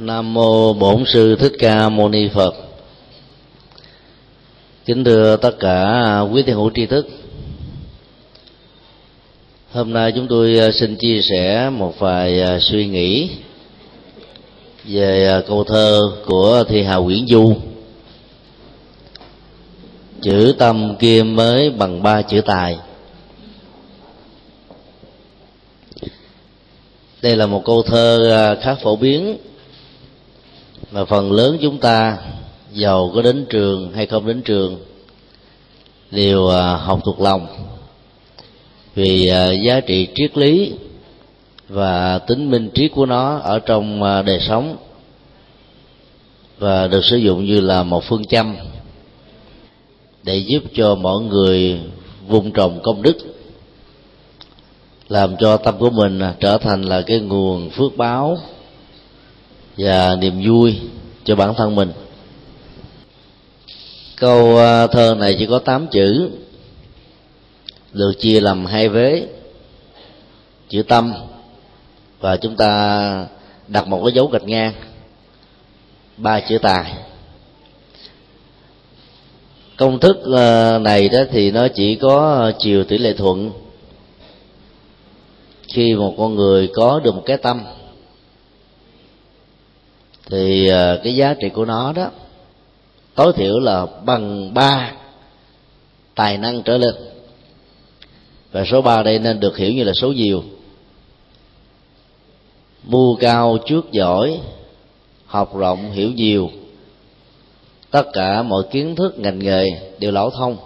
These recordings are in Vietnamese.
Nam mô Bổn sư Thích Ca Mâu Ni Phật. Kính thưa tất cả quý thiền hữu tri thức. Hôm nay chúng tôi à, xin chia sẻ một vài à, suy nghĩ về à, câu thơ của Thi Hà Nguyễn Du. Chữ tâm kia mới bằng ba chữ tài. Đây là một câu thơ khá phổ biến mà phần lớn chúng ta giàu có đến trường hay không đến trường đều à, học thuộc lòng. Vì à, giá trị triết lý và tính minh triết của nó ở trong à, đời sống và được sử dụng như là một phương châm để giúp cho mọi người vun trồng công đức, làm cho tâm của mình trở thành là cái nguồn phước báo và niềm vui cho bản thân mình. Câu à, thơ này chỉ có tám chữ, được chia làm hai vế, chữ tâm, và chúng ta đặt một cái dấu gạch ngang, ba chữ tài. Công thức à, này đó thì nó chỉ có chiều tỷ lệ thuận. Khi một con người có được một cái tâm thì ờ, cái giá trị của nó đó, tối thiểu là bằng ba tài năng trở lên. Và số ba đây nên được hiểu như là số nhiều. Mưu cao trước giỏi, học rộng hiểu nhiều. Tất cả mọi kiến thức, ngành nghề đều lão thông.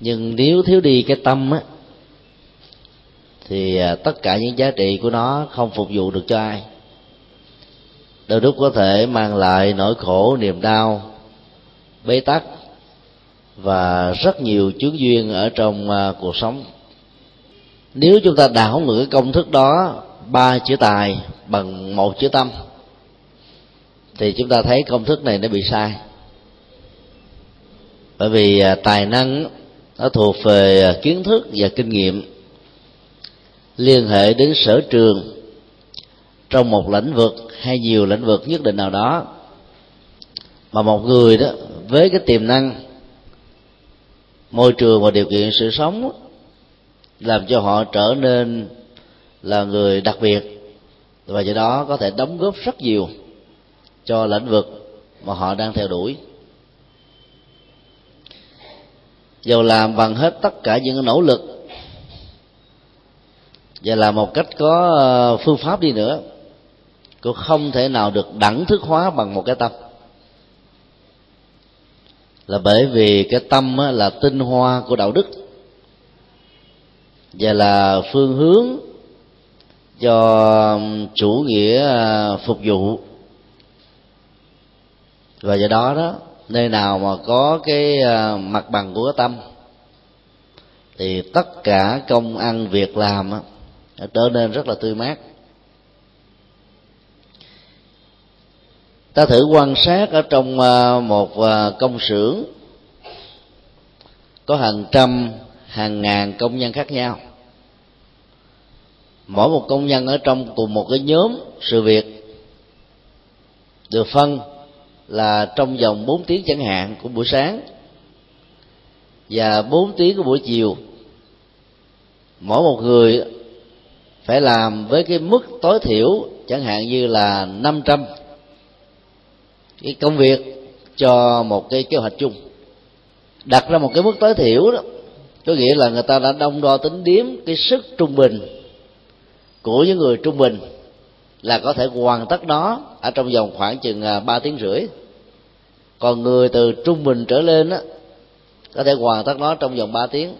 Nhưng nếu thiếu đi cái tâm á, thì ờ, tất cả những giá trị của nó không phục vụ được cho ai đôi lúc có thể mang lại nỗi khổ niềm đau bế tắc và rất nhiều chướng duyên ở trong uh, cuộc sống. Nếu chúng ta đảo ngược cái công thức đó ba chữ tài bằng một chữ tâm thì chúng ta thấy công thức này nó bị sai. Bởi vì uh, tài năng nó thuộc về à, kiến thức và kinh nghiệm liên hệ đến sở trường trong một lĩnh vực hay nhiều lĩnh vực nhất định nào đó, mà một người đó với cái tiềm năng, môi trường và điều kiện sự sống làm cho họ trở nên là người đặc biệt, và do đó có thể đóng góp rất nhiều cho lĩnh vực mà họ đang theo đuổi. Dầu làm bằng hết tất cả những nỗ lực và làm một cách có ờ, phương pháp đi nữa cũng không thể nào được đẳng thức hóa bằng một cái tâm. Là bởi vì cái tâm là tinh hoa của đạo đức. Và là phương hướng cho chủ nghĩa à, phục vụ. Và do đó đó, nơi nào mà có cái à, mặt bằng của cái tâm, thì tất cả công ăn việc làm trở nên rất là tươi mát. Ta thử quan sát ở trong ờ, một ờ, công xưởng. Có hàng trăm, hàng ngàn công nhân khác nhau. Mỗi một công nhân ở trong cùng một cái nhóm sự việc. Được phân là trong vòng 4 tiếng chẳng hạn của buổi sáng. Và 4 tiếng của buổi chiều. Mỗi một người phải làm với cái mức tối thiểu chẳng hạn như là 500 cái công việc cho một cái kế hoạch chung. Đặt ra một cái mức tối thiểu đó có nghĩa là người ta đã đông đo tính điếm cái sức trung bình của những người trung bình là có thể hoàn tất nó ở trong vòng khoảng chừng à, ba tiếng rưỡi. Còn người từ trung bình trở lên á có thể hoàn tất nó trong vòng 3 tiếng.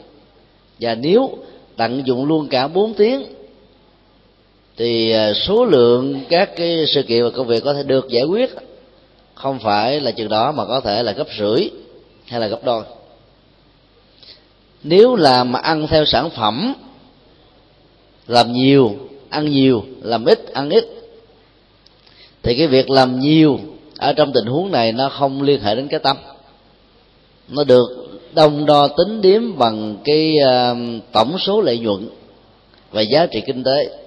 Và nếu tận dụng luôn cả 4 tiếng thì à, số lượng các cái sự kiện và công việc có thể được giải quyết không phải là chừng đó mà có thể là gấp rưỡi hay là gấp đôi. Nếu làm mà ăn theo sản phẩm làm nhiều ăn nhiều làm ít ăn ít thì cái việc làm nhiều ở trong tình huống này nó không liên hệ đến cái tâm. Nó được đông đo tính điếm bằng cái uh, tổng số lợi nhuận và giá trị kinh tế.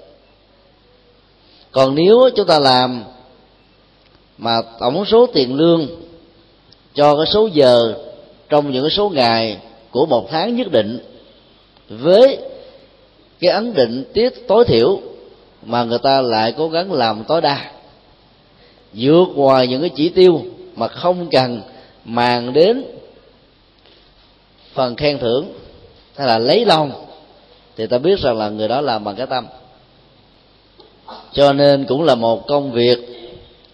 Còn nếu chúng ta làm mà tổng số tiền lương cho cái số giờ trong những cái số ngày của một tháng nhất định với cái ấn định tiết tối thiểu mà người ta lại cố gắng làm tối đa. Vượt ngoài những cái chỉ tiêu mà không cần màng đến phần khen thưởng hay là lấy lòng thì ta biết rằng là người đó làm bằng cái tâm. Cho nên cũng là một công việc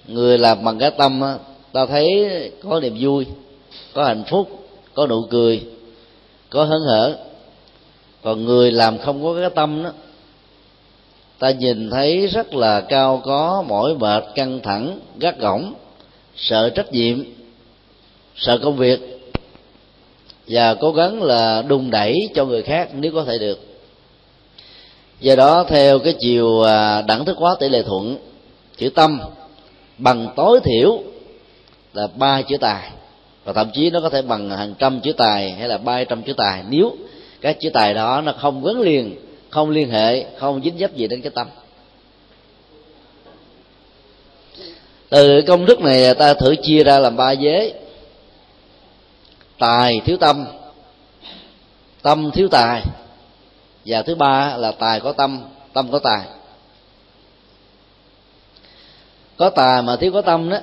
người làm bằng cái tâm ta thấy có niềm vui, có hạnh phúc, có nụ cười, có hớn hở. Còn người làm không có cái tâm đó, ta nhìn thấy rất là cao có, mỏi mệt, căng thẳng, gắt gỏng, sợ trách nhiệm, sợ công việc, và cố gắng là đung đẩy cho người khác nếu có thể được. Do đó, theo cái chiều à, đẳng thức hóa tỷ lệ thuận, chữ tâm bằng tối thiểu là ba chữ tài. Và thậm chí nó có thể bằng hàng trăm chữ tài hay là ba trăm chữ tài. Nếu các chữ tài đó nó không gắn liền, không liên hệ, không dính dấp gì đến cái tâm. Từ công thức này ta thử chia ra làm ba giới tài thiếu tâm tâm thiếu tài. Và thứ ba là tài có tâm tâm có tài có tài mà thiếu có tâm đó.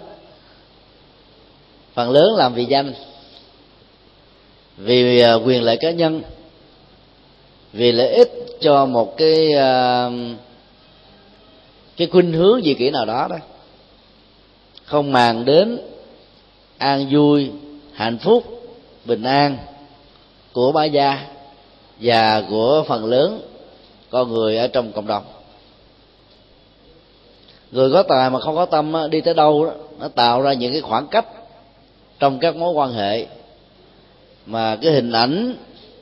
Phần lớn làm vì danh. Vì à, quyền lợi cá nhân. Vì lợi ích cho một cái à, cái khuynh hướng gì kỹ nào đó đó. Không màng đến an vui, hạnh phúc, bình an của bá gia và của phần lớn con người ở trong cộng đồng người có tài mà không có tâm đi tới đâu đó, nó tạo ra những cái khoảng cách trong các mối quan hệ. Mà cái hình ảnh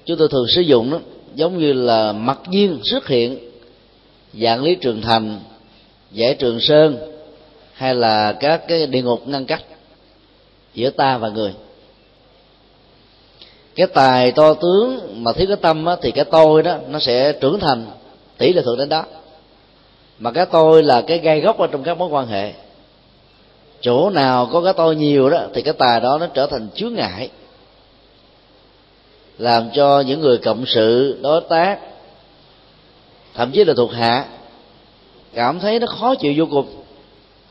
chúng tôi thường sử dụng đó giống như là mặc nhiên xuất hiện dạng lý trường thành giải trường sơn hay là các cái địa ngục ngăn cách giữa ta và người. Cái tài to tướng mà thiếu cái tâm á, thì cái tôi đó nó sẽ trưởng thành tỷ lệ thuận đến đó mà cái tôi là cái gai gốc ở trong các mối quan hệ. Chỗ nào có cái tôi nhiều đó, thì cái tài đó nó trở thành chướng ngại. Làm cho những người cộng sự, đối tác, thậm chí là thuộc hạ, cảm thấy nó khó chịu vô cùng.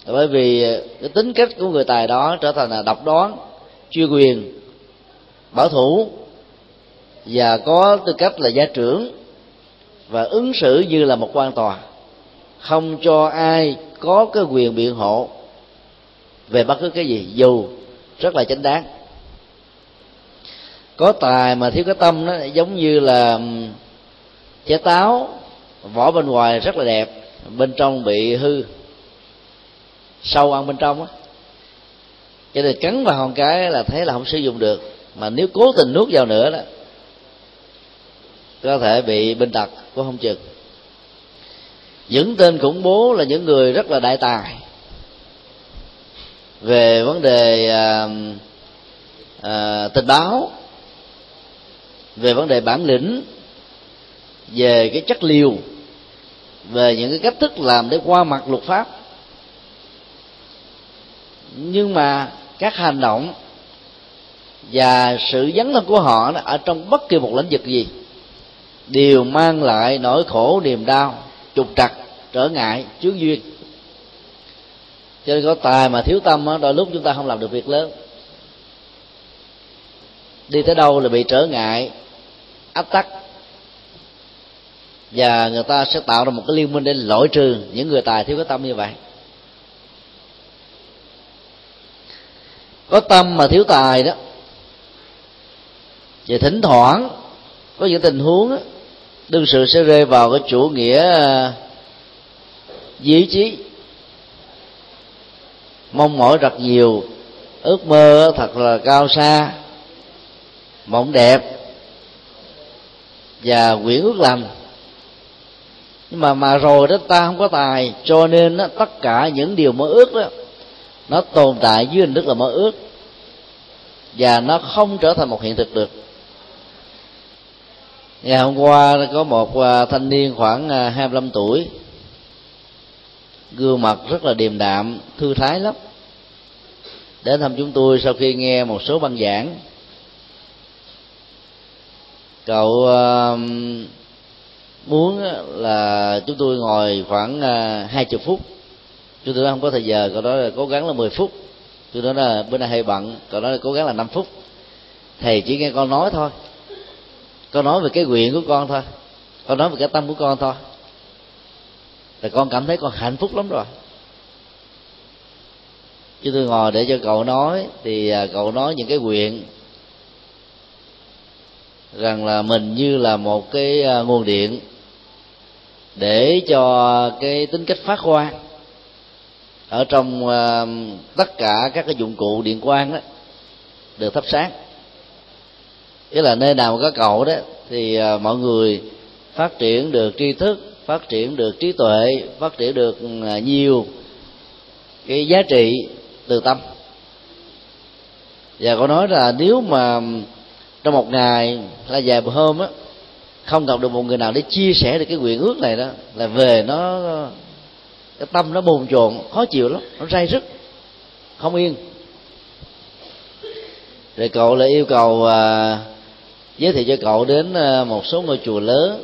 Bởi vì cái tính cách của người tài đó trở thành là độc đoán chuyên quyền, bảo thủ, và có tư cách là gia trưởng, và ứng xử như là một quan tòa không cho ai có cái quyền biện hộ về bất cứ cái gì, dù rất là chính đáng. Có tài mà thiếu cái tâm nó giống như là trái táo, vỏ bên ngoài rất là đẹp, bên trong bị hư, sâu ăn bên trong á. Cho nên cắn vào hòn cái là thấy là không sử dụng được, mà nếu cố tình nuốt vào nữa đó, có thể bị bệnh tật cũng không chừng những tên khủng bố là những người rất là đại tài. Về vấn đề à, à, tình báo về vấn đề bản lĩnh về cái chất liều về những cái cách thức làm để qua mặt luật pháp. Nhưng mà các hành động và sự dấn thân của họ ở trong bất kỳ một lĩnh vực gì đều mang lại nỗi khổ niềm đau trục trặc trở ngại chướng duyên. Cho nên có tài mà thiếu tâm đó, đôi lúc chúng ta không làm được việc lớn. Đi tới đâu là bị trở ngại áp tắc. Và người ta sẽ tạo ra một cái liên minh để loại trừ những người tài thiếu cái tâm như vậy. Có tâm mà thiếu tài đó thì thỉnh thoảng có những tình huống đó, đương sự sẽ rơi vào cái chủ nghĩa à, dí chí. Mong mỏi rất nhiều ước mơ thật là cao xa mộng đẹp và quyển ước lành. Nhưng mà mà rồi đó ta không có tài cho nên đó, tất cả những điều mơ ước đó nó tồn tại dưới hình thức là mơ ước. Và nó không trở thành một hiện thực được ngày hôm qua có một à, thanh niên khoảng à, 25 tuổi. Gương mặt rất là điềm đạm, thư thái lắm. Đến thăm chúng tôi sau khi nghe một số băng giảng. Cậu à, muốn là chúng tôi ngồi khoảng hai chục phút. Chúng tôi nói không có thời giờ, cậu nói là cố gắng là 10 phút. Tôi nói là bữa nay hơi bận, cậu nói là cố gắng là 5 phút. Thầy chỉ nghe con nói thôi con nói về cái nguyện của con thôi. Con nói về cái tâm của con thôi. Là con cảm thấy con hạnh phúc lắm rồi. Chứ tôi ngồi để cho cậu nói, thì à, cậu nói những cái nguyện rằng là mình như là một cái à, nguồn điện để cho cái tính cách phát quang ở trong à, tất cả các cái dụng cụ điện quang đó được thắp sáng nghĩa là nơi nào có cậu đó thì ờ, mọi người phát triển được tri thức phát triển được trí tuệ phát triển được ừ, nhiều cái giá trị từ tâm. Và có nói là nếu mà trong một ngày là vài hôm á không gặp được một người nào để chia sẻ được cái nguyện ước này đó là về nó cái tâm nó bồn chồn khó chịu lắm nó ray rứt không yên. Rồi cậu lại yêu cầu à, giới thiệu cho cậu đến ờ, một số ngôi chùa lớn,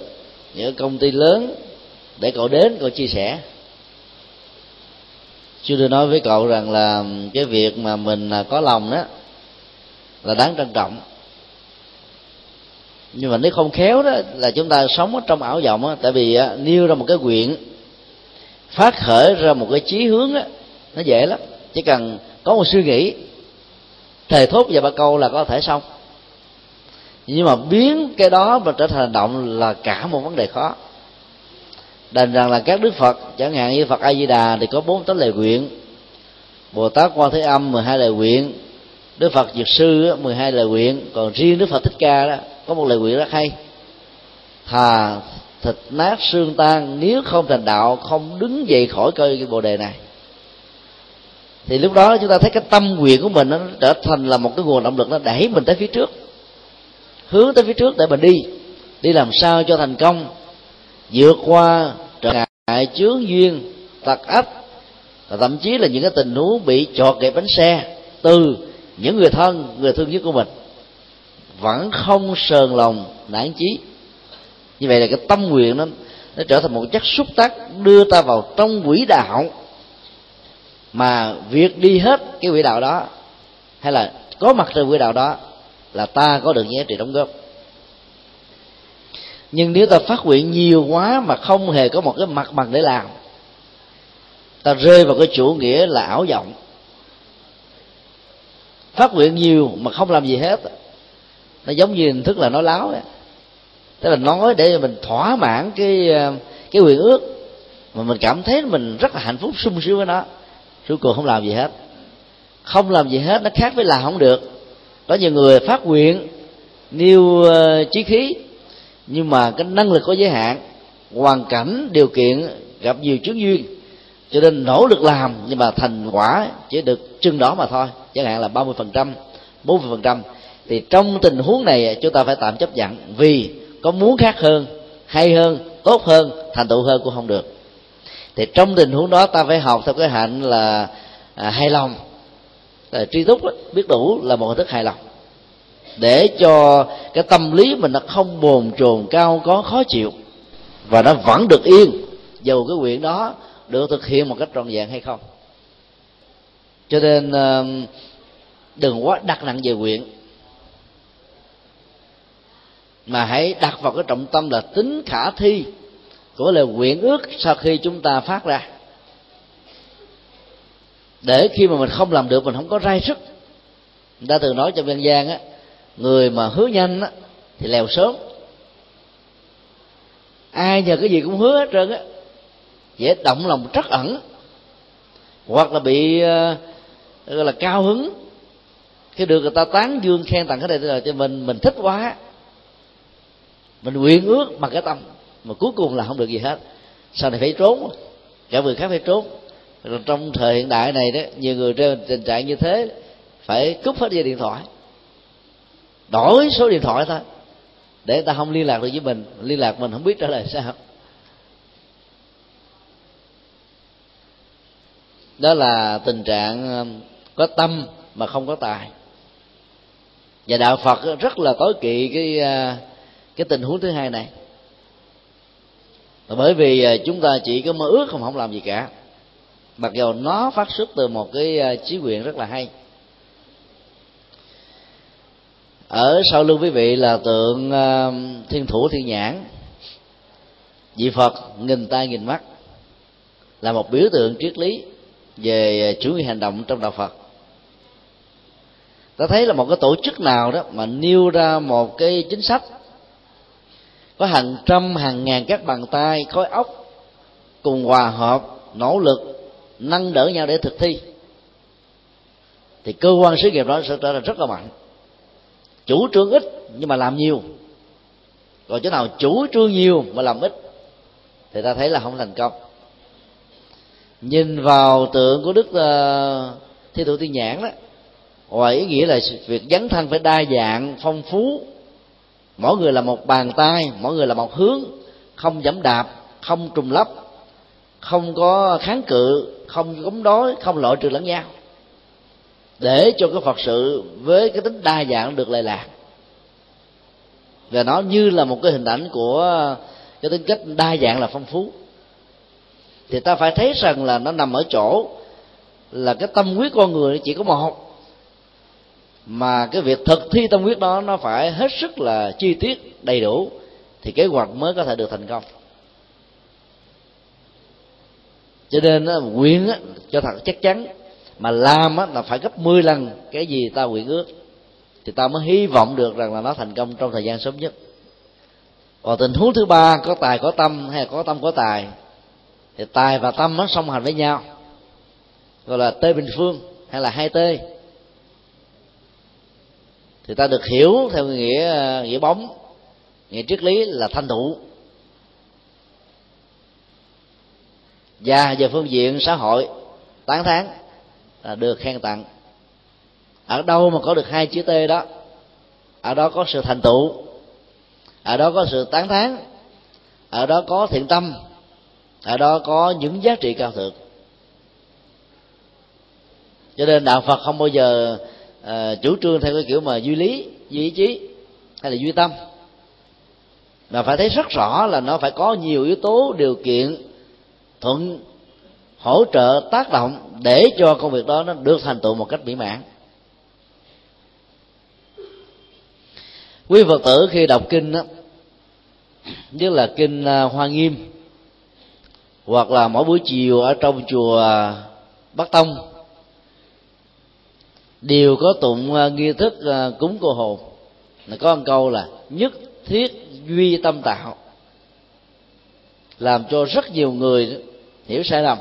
những công ty lớn để cậu đến, cậu chia sẻ. Chưa tôi nói với cậu rằng là cái việc mà mình à, có lòng đó là đáng trân trọng. Nhưng mà nếu không khéo đó là chúng ta sống ở trong ảo vọng á, tại vì à, nêu ra một cái quyện phát khởi ra một cái chí hướng á, nó dễ lắm. Chỉ cần có một suy nghĩ, thề thốt và ba câu là có thể xong nhưng mà biến cái đó mà trở thành hành động là cả một vấn đề khó. Đành rằng là các đức phật, chẳng hạn như phật a di đà thì có bốn tấm lời nguyện. Bồ tát quan thế âm 12 lời nguyện. Đức phật diệt sư 12 lời nguyện. Còn riêng đức phật thích ca đó, có một lời nguyện rất hay. Thà thịt nát xương tan, nếu không thành đạo, không đứng dậy khỏi cây cái bồ đề này. Thì lúc đó chúng ta thấy cái tâm nguyện của mình nó trở thành là một cái nguồn động lực nó đẩy mình tới phía trước hướng tới phía trước để mình đi đi làm sao cho thành công, vượt qua trở ngại chướng duyên, tật ách và thậm chí là những cái tình huống bị chọt kẹp bánh xe từ những người thân, người thương nhất của mình. Vẫn không sờn lòng, nản chí. Như vậy là cái tâm nguyện nó nó trở thành một chất xúc tác đưa ta vào trong quỹ đạo. Mà việc đi hết cái quỹ đạo đó, hay là có mặt trên quỹ đạo đó là ta có được giá trị đóng góp. Nhưng nếu ta phát nguyện nhiều quá mà không hề có một cái mặt bằng để làm, ta rơi vào cái chủ nghĩa là ảo vọng. Phát nguyện nhiều mà không làm gì hết, nó giống như hình thức là nói láo ấy tức là nói để mình thỏa mãn cái ờ, cái quyền ước, mà mình cảm thấy mình rất là hạnh phúc sung sướng với nó, cuối cùng không làm gì hết. Không làm gì hết, nó khác với làm không được có nhiều người phát nguyện nêu ờ, chí khí nhưng mà cái năng lực có giới hạn hoàn cảnh điều kiện gặp nhiều chướng duyên. Cho nên nỗ lực làm nhưng mà thành quả chỉ được chừng đó mà thôi. Chẳng hạn là 30% 40% thì trong tình huống này chúng ta phải tạm chấp nhận vì có muốn khác hơn hay hơn tốt hơn thành tựu hơn cũng không được. Thì trong tình huống đó ta phải học theo cái hạnh là à, hài lòng là tri túc đó, biết đủ là một hình thức hài lòng. Để cho cái tâm lý mình nó không bồn chồn cao có khó chịu và nó vẫn được yên dù cái nguyện đó được thực hiện một cách trọn vẹn hay không. Cho nên đừng quá đặt nặng về nguyện mà hãy đặt vào cái trọng tâm là tính khả thi của lời nguyện ước sau khi chúng ta phát ra để khi mà mình không làm được mình không có rai sức. Người ta thường nói trong dân gian á người mà hứa nhanh á thì lèo sớm. Ai nhờ cái gì cũng hứa hết trơn á dễ động lòng trắc ẩn. Hoặc là bị uh, gọi là cao hứng. Khi được người ta tán dương khen tặng cái này rồi cho mình mình thích quá. Mình nguyện ước bằng cái tâm. Mà cuối cùng là không được gì hết. Sau này phải trốn? Cả người khác phải trốn rồi trong thời hiện đại này đó, nhiều người trên tình trạng như thế, phải cúp hết dây điện thoại. Đổi số điện thoại thôi. Để ta không liên lạc được với mình, liên lạc mình không biết trả lời sao. Đó là tình trạng um, có tâm mà không có tài. Và đạo phật rất là tối kỵ cái uh, cái tình huống thứ hai này. Bởi vì uh, chúng ta chỉ có mơ ước không không làm gì cả mặc dù nó phát xuất từ một cái trí chí nguyện rất là hay. Ở sau lưng quý vị là tượng ờ, thiên thủ thiên nhãn. Vị phật nghìn tay nghìn mắt là một biểu tượng triết lý về ờ, chủ nghĩa hành động trong đạo phật. Ta thấy là một cái tổ chức nào đó mà nêu ra một cái chính sách, có hàng trăm, hàng ngàn các bàn tay, khối óc cùng hòa hợp, nỗ lực nâng đỡ nhau để thực thi. Thì cơ quan xí nghiệp đó sẽ trở thành rất là mạnh. Chủ trương ít nhưng mà làm nhiều. Còn chỗ nào chủ trương nhiều mà làm ít thì ta thấy là không thành công. Nhìn vào tượng của đức ờ, uh, thiên thủ tiên nhãn đó ngoài ý nghĩa là việc dấn thân phải đa dạng phong phú. Mỗi người là một bàn tay mỗi người là một hướng không giảm đạp không trùng lấp không có kháng cự không cống đối, không loại trừ lẫn nhau. Để cho cái phật sự với cái tính đa dạng được lệ lạc. Và nó như là một cái hình ảnh của cái tính cách đa dạng là phong phú. Thì ta phải thấy rằng là nó nằm ở chỗ là cái tâm quyết con người chỉ có một. Mà cái việc thực thi tâm quyết đó nó phải hết sức là chi tiết, đầy đủ, thì kế hoạch mới có thể được thành công. Cho nên nguyện cho thật chắc chắn mà làm là phải gấp 10 lần cái gì ta nguyện ước. Thì ta mới hy vọng được rằng là nó thành công trong thời gian sớm nhất. Còn tình huống thứ ba, có tài, có tâm hay có tâm, có tài, thì tài và tâm nó song hành với nhau. Gọi là tê bình phương hay là hai tê. Thì ta được hiểu theo nghĩa nghĩa bóng, nghĩa triết lý là thanh thủ và về phương diện xã hội tán thán là được khen tặng. Ở đâu mà có được hai chữ t đó ở đó có sự thành tựu ở đó có sự tán thán ở đó có thiện tâm ở đó có những giá trị cao thượng. Cho nên đạo phật không bao giờ uh, chủ trương theo cái kiểu mà duy lý duy ý chí hay là duy tâm. Mà phải thấy rất rõ là nó phải có nhiều yếu tố điều kiện thuận, hỗ trợ, tác động để cho công việc đó nó được thành tựu một cách mỹ mãn. Quý phật tử khi đọc kinh đó nhất là kinh à, hoa nghiêm, hoặc là mỗi buổi chiều ở trong chùa à, bắc tông, đều có tụng à, nghi thức cúng cô hồn. Là có một câu là nhất thiết duy tâm tạo làm cho rất nhiều người hiểu sai lầm.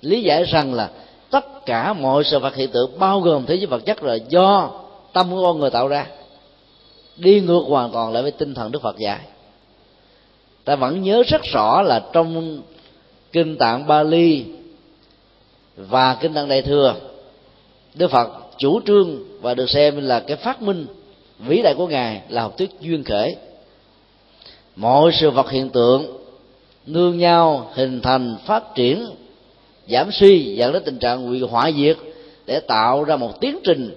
Lý giải rằng là tất cả mọi sự vật hiện tượng, bao gồm thế giới vật chất là do tâm của con người tạo ra. Đi ngược hoàn toàn lại với tinh thần đức phật dạy. Ta vẫn nhớ rất rõ là trong kinh tạng bali và kinh tạng đại thừa, đức phật chủ trương và được xem là cái phát minh vĩ đại của ngài là học thuyết duyên khởi. Mọi sự vật hiện tượng nương nhau hình thành phát triển, giảm suy, dẫn đến tình trạng hủy hỏa diệt để tạo ra một tiến trình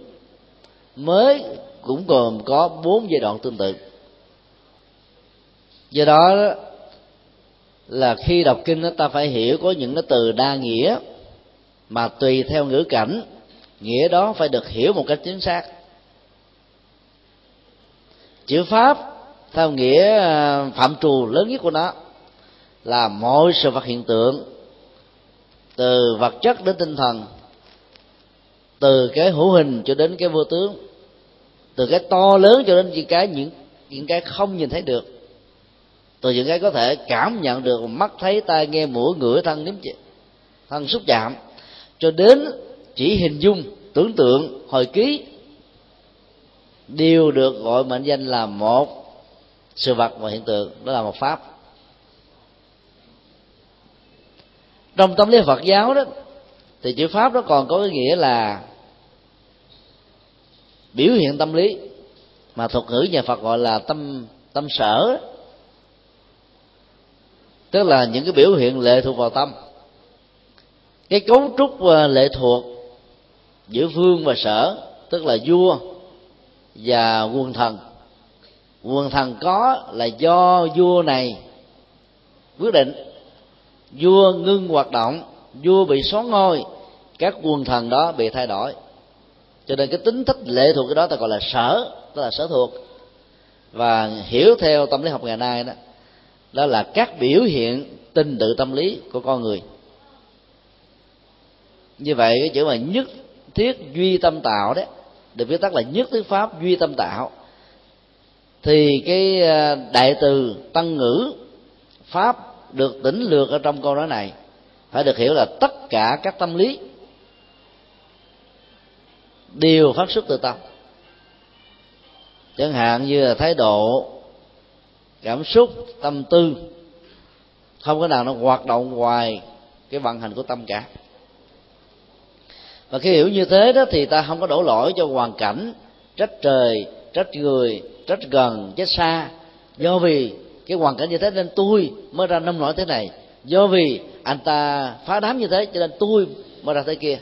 mới cũng gồm có bốn giai đoạn tương tự. Do đó là khi đọc kinh ta phải hiểu có những cái từ đa nghĩa mà tùy theo ngữ cảnh, nghĩa đó phải được hiểu một cách chính xác. Chữ pháp theo nghĩa à, phạm trù lớn nhất của nó là mọi sự vật hiện tượng, từ vật chất đến tinh thần, từ cái hữu hình cho đến cái vô tướng, từ cái to lớn cho đến những cái, những những cái không nhìn thấy được. Từ những cái có thể cảm nhận được, mắt thấy, tai nghe, mũi, ngửi, thân nếm thân xúc chạm, cho đến chỉ hình dung, tưởng tượng, hồi ký, đều được gọi mệnh danh là một sự vật và hiện tượng. Đó là một pháp. Trong tâm lý phật giáo đó, thì chữ pháp nó còn có cái nghĩa là biểu hiện tâm lý. Mà thuật ngữ nhà phật gọi là tâm tâm sở tức là những cái biểu hiện lệ thuộc vào tâm. Cái cấu trúc à, lệ thuộc giữa vương và sở, tức là vua và quân thần. Quân thần có là do vua này quyết định vua ngưng hoạt động, vua bị xóa ngôi, các quân thần đó bị thay đổi. Cho nên cái tính thích lệ thuộc cái đó ta gọi là sở, tức là sở thuộc. Và hiểu theo tâm lý học ngày nay đó đó là các biểu hiện tình tự tâm lý của con người. Như vậy cái chữ mà nhất thiết duy tâm tạo đấy được viết tắt là nhất thiết pháp duy tâm tạo, thì cái à, đại từ tăng ngữ pháp được tỉnh lược ở trong câu nói này, phải được hiểu là tất cả các tâm lý đều phát xuất từ tâm. Chẳng hạn như là thái độ, cảm xúc, tâm tư, không có nào nó hoạt động ngoài cái vận hành của tâm cả. Và khi hiểu như thế đó thì ta không có đổ lỗi cho hoàn cảnh, trách trời, trách người, trách gần, trách xa. Do vì cái hoàn cảnh như thế nên tôi mới ra nông nổi thế này. Do vì anh ta phá đám như thế, cho nên tôi mới ra thế kia.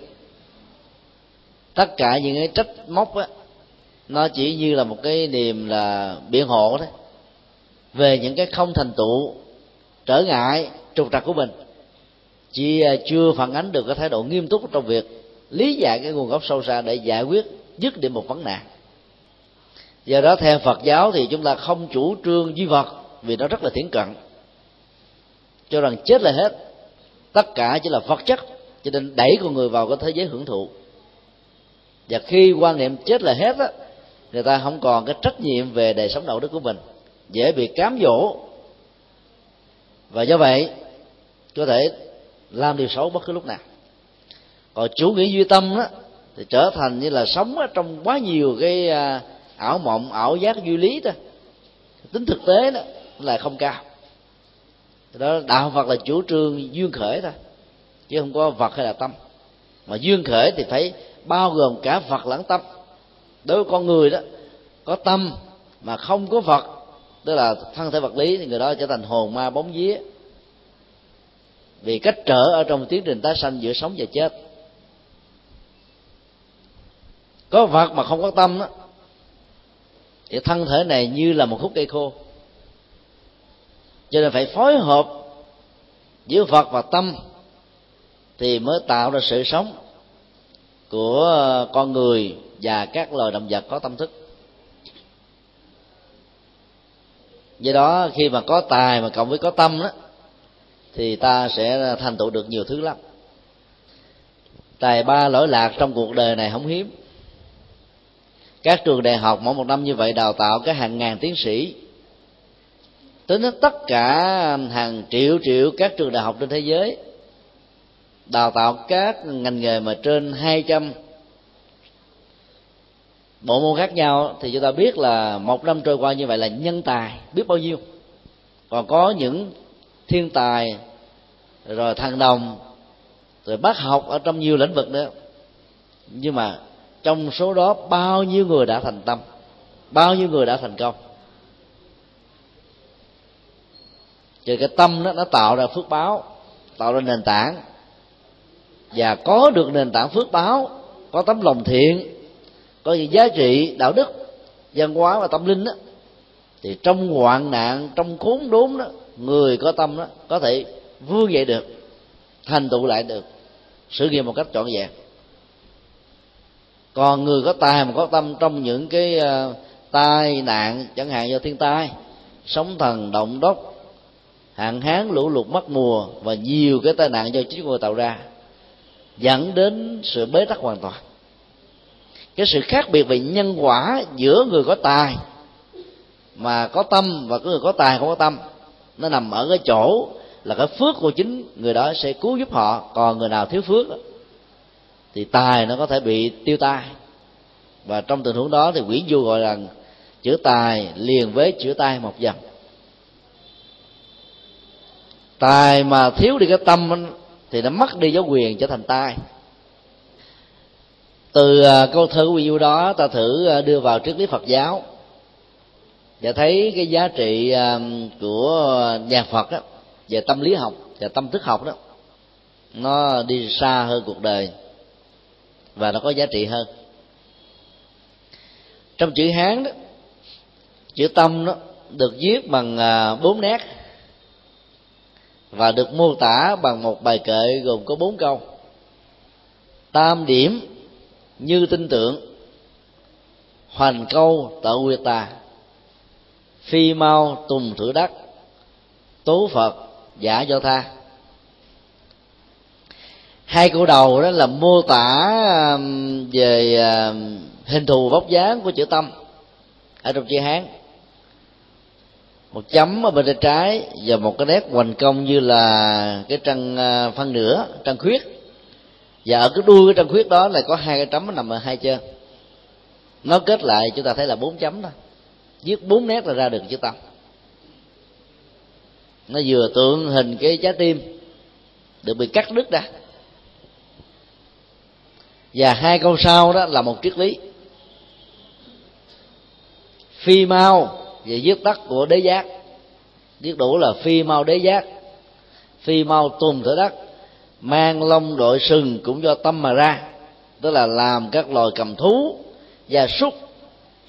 Tất cả những cái trách móc á, nó chỉ như là một cái niềm là biện hộ đấy về những cái không thành tựu, trở ngại, trục trặc của mình, chỉ à, chưa phản ánh được cái thái độ nghiêm túc trong việc lý giải cái nguồn gốc sâu xa để giải quyết, dứt điểm một vấn nạn. Do đó, theo phật giáo thì chúng ta không chủ trương duy vật vì nó rất là thiển cận. Cho rằng chết là hết. Tất cả chỉ là vật chất, cho nên đẩy con người vào cái thế giới hưởng thụ. Và khi quan niệm chết là hết á, người ta không còn cái trách nhiệm về đời sống đạo đức của mình. Dễ bị cám dỗ. Và do vậy, có thể làm điều xấu bất cứ lúc nào. Còn chủ nghĩa duy tâm đó thì trở thành như là sống ở trong quá nhiều cái à, ảo mộng, ảo giác, duy lý đó. Tính thực tế đó là không cao. Đó, đạo phật là chủ trương duyên khởi thôi, chứ không có vật hay là tâm. Mà duyên khởi thì phải bao gồm cả vật lẫn tâm. Đối với con người đó, có tâm mà không có vật tức là thân thể vật lý thì người đó trở thành hồn ma bóng vía. Vì cách trở ở trong tiến trình tái sanh giữa sống và chết. Có vật mà không có tâm đó, thì thân thể này như là một khúc cây khô cho nên phải phối hợp giữa phật và tâm thì mới tạo ra sự sống của con người và các loài động vật có tâm thức. Do đó, khi mà có tài mà cộng với có tâm đó, thì ta sẽ thành tựu được nhiều thứ lắm. Tài ba lỗi lạc trong cuộc đời này không hiếm. Các trường đại học mỗi một năm như vậy đào tạo cái hàng ngàn tiến sĩ tính đến tất cả hàng triệu triệu các trường đại học trên thế giới đào tạo các ngành nghề mà trên 200 bộ môn khác nhau, thì chúng ta biết là một năm trôi qua như vậy là nhân tài biết bao nhiêu. Còn có những thiên tài, rồi thằng đồng, rồi bác học ở trong nhiều lĩnh vực nữa nhưng mà trong số đó bao nhiêu người đã thành tâm, bao nhiêu người đã thành công? Cho cái tâm đó nó tạo ra phước báo tạo ra nền tảng. Và có được nền tảng phước báo có tấm lòng thiện có những giá trị đạo đức văn hóa và tâm linh đó thì trong hoạn nạn trong khốn đốn đó người có tâm đó có thể vươn dậy được thành tựu lại được sự nghiệp một cách trọn vẹn. Còn người có tài mà có tâm trong những cái uh, tai nạn chẳng hạn do thiên tai sóng thần động đất hạn hán lũ lụt mất mùa và nhiều cái tai nạn do chính người tạo ra dẫn đến sự bế tắc hoàn toàn. Cái sự khác biệt về nhân quả giữa người có tài mà có tâm và cái người có tài không có tâm, nó nằm ở cái chỗ là cái phước của chính người đó sẽ cứu giúp họ, còn người nào thiếu phước thì tài nó có thể bị tiêu tai. Và trong tình huống đó thì quyển du gọi rằng, chữ tài liền với chữ tai một dòng tài mà thiếu đi cái tâm thì nó mất đi dấu quyền trở thành tai từ à, câu thơ của du đó ta thử à, đưa vào triết lý phật giáo. Và thấy cái giá trị à, của nhà phật đó, về tâm lý học và tâm thức học đó nó đi xa hơn cuộc đời và nó có giá trị hơn. Trong chữ hán đó chữ tâm đó được viết bằng bốn nét và được mô tả bằng một bài kệ gồm có bốn câu. Tam điểm như tin tưởng. Hoành câu tự quyệt tà. Phi mau tùng thử đắc. Tố phật giả do tha. Hai câu đầu đó là mô tả về hình thù vóc dáng của chữ tâm ở trong chữ hán một chấm ở bên tay trái và một cái nét hoành công như là cái trăng à, phân nửa, trăng khuyết. Và ở cái đuôi cái trăng khuyết đó là có hai cái chấm nằm ở hai chân. Nó kết lại chúng ta thấy là bốn chấm thôi viết bốn nét là ra được chữ tâm. Nó vừa tượng hình cái trái tim được bị cắt đứt ra. Và hai câu sau đó là một triết lý. Phi mau về viết tắt của đế giác. Viết đủ là phi mau đế giác, phi mau tùng thở đất, mang lông đội sừng cũng do tâm mà ra, tức là làm các loài cầm thú gia súc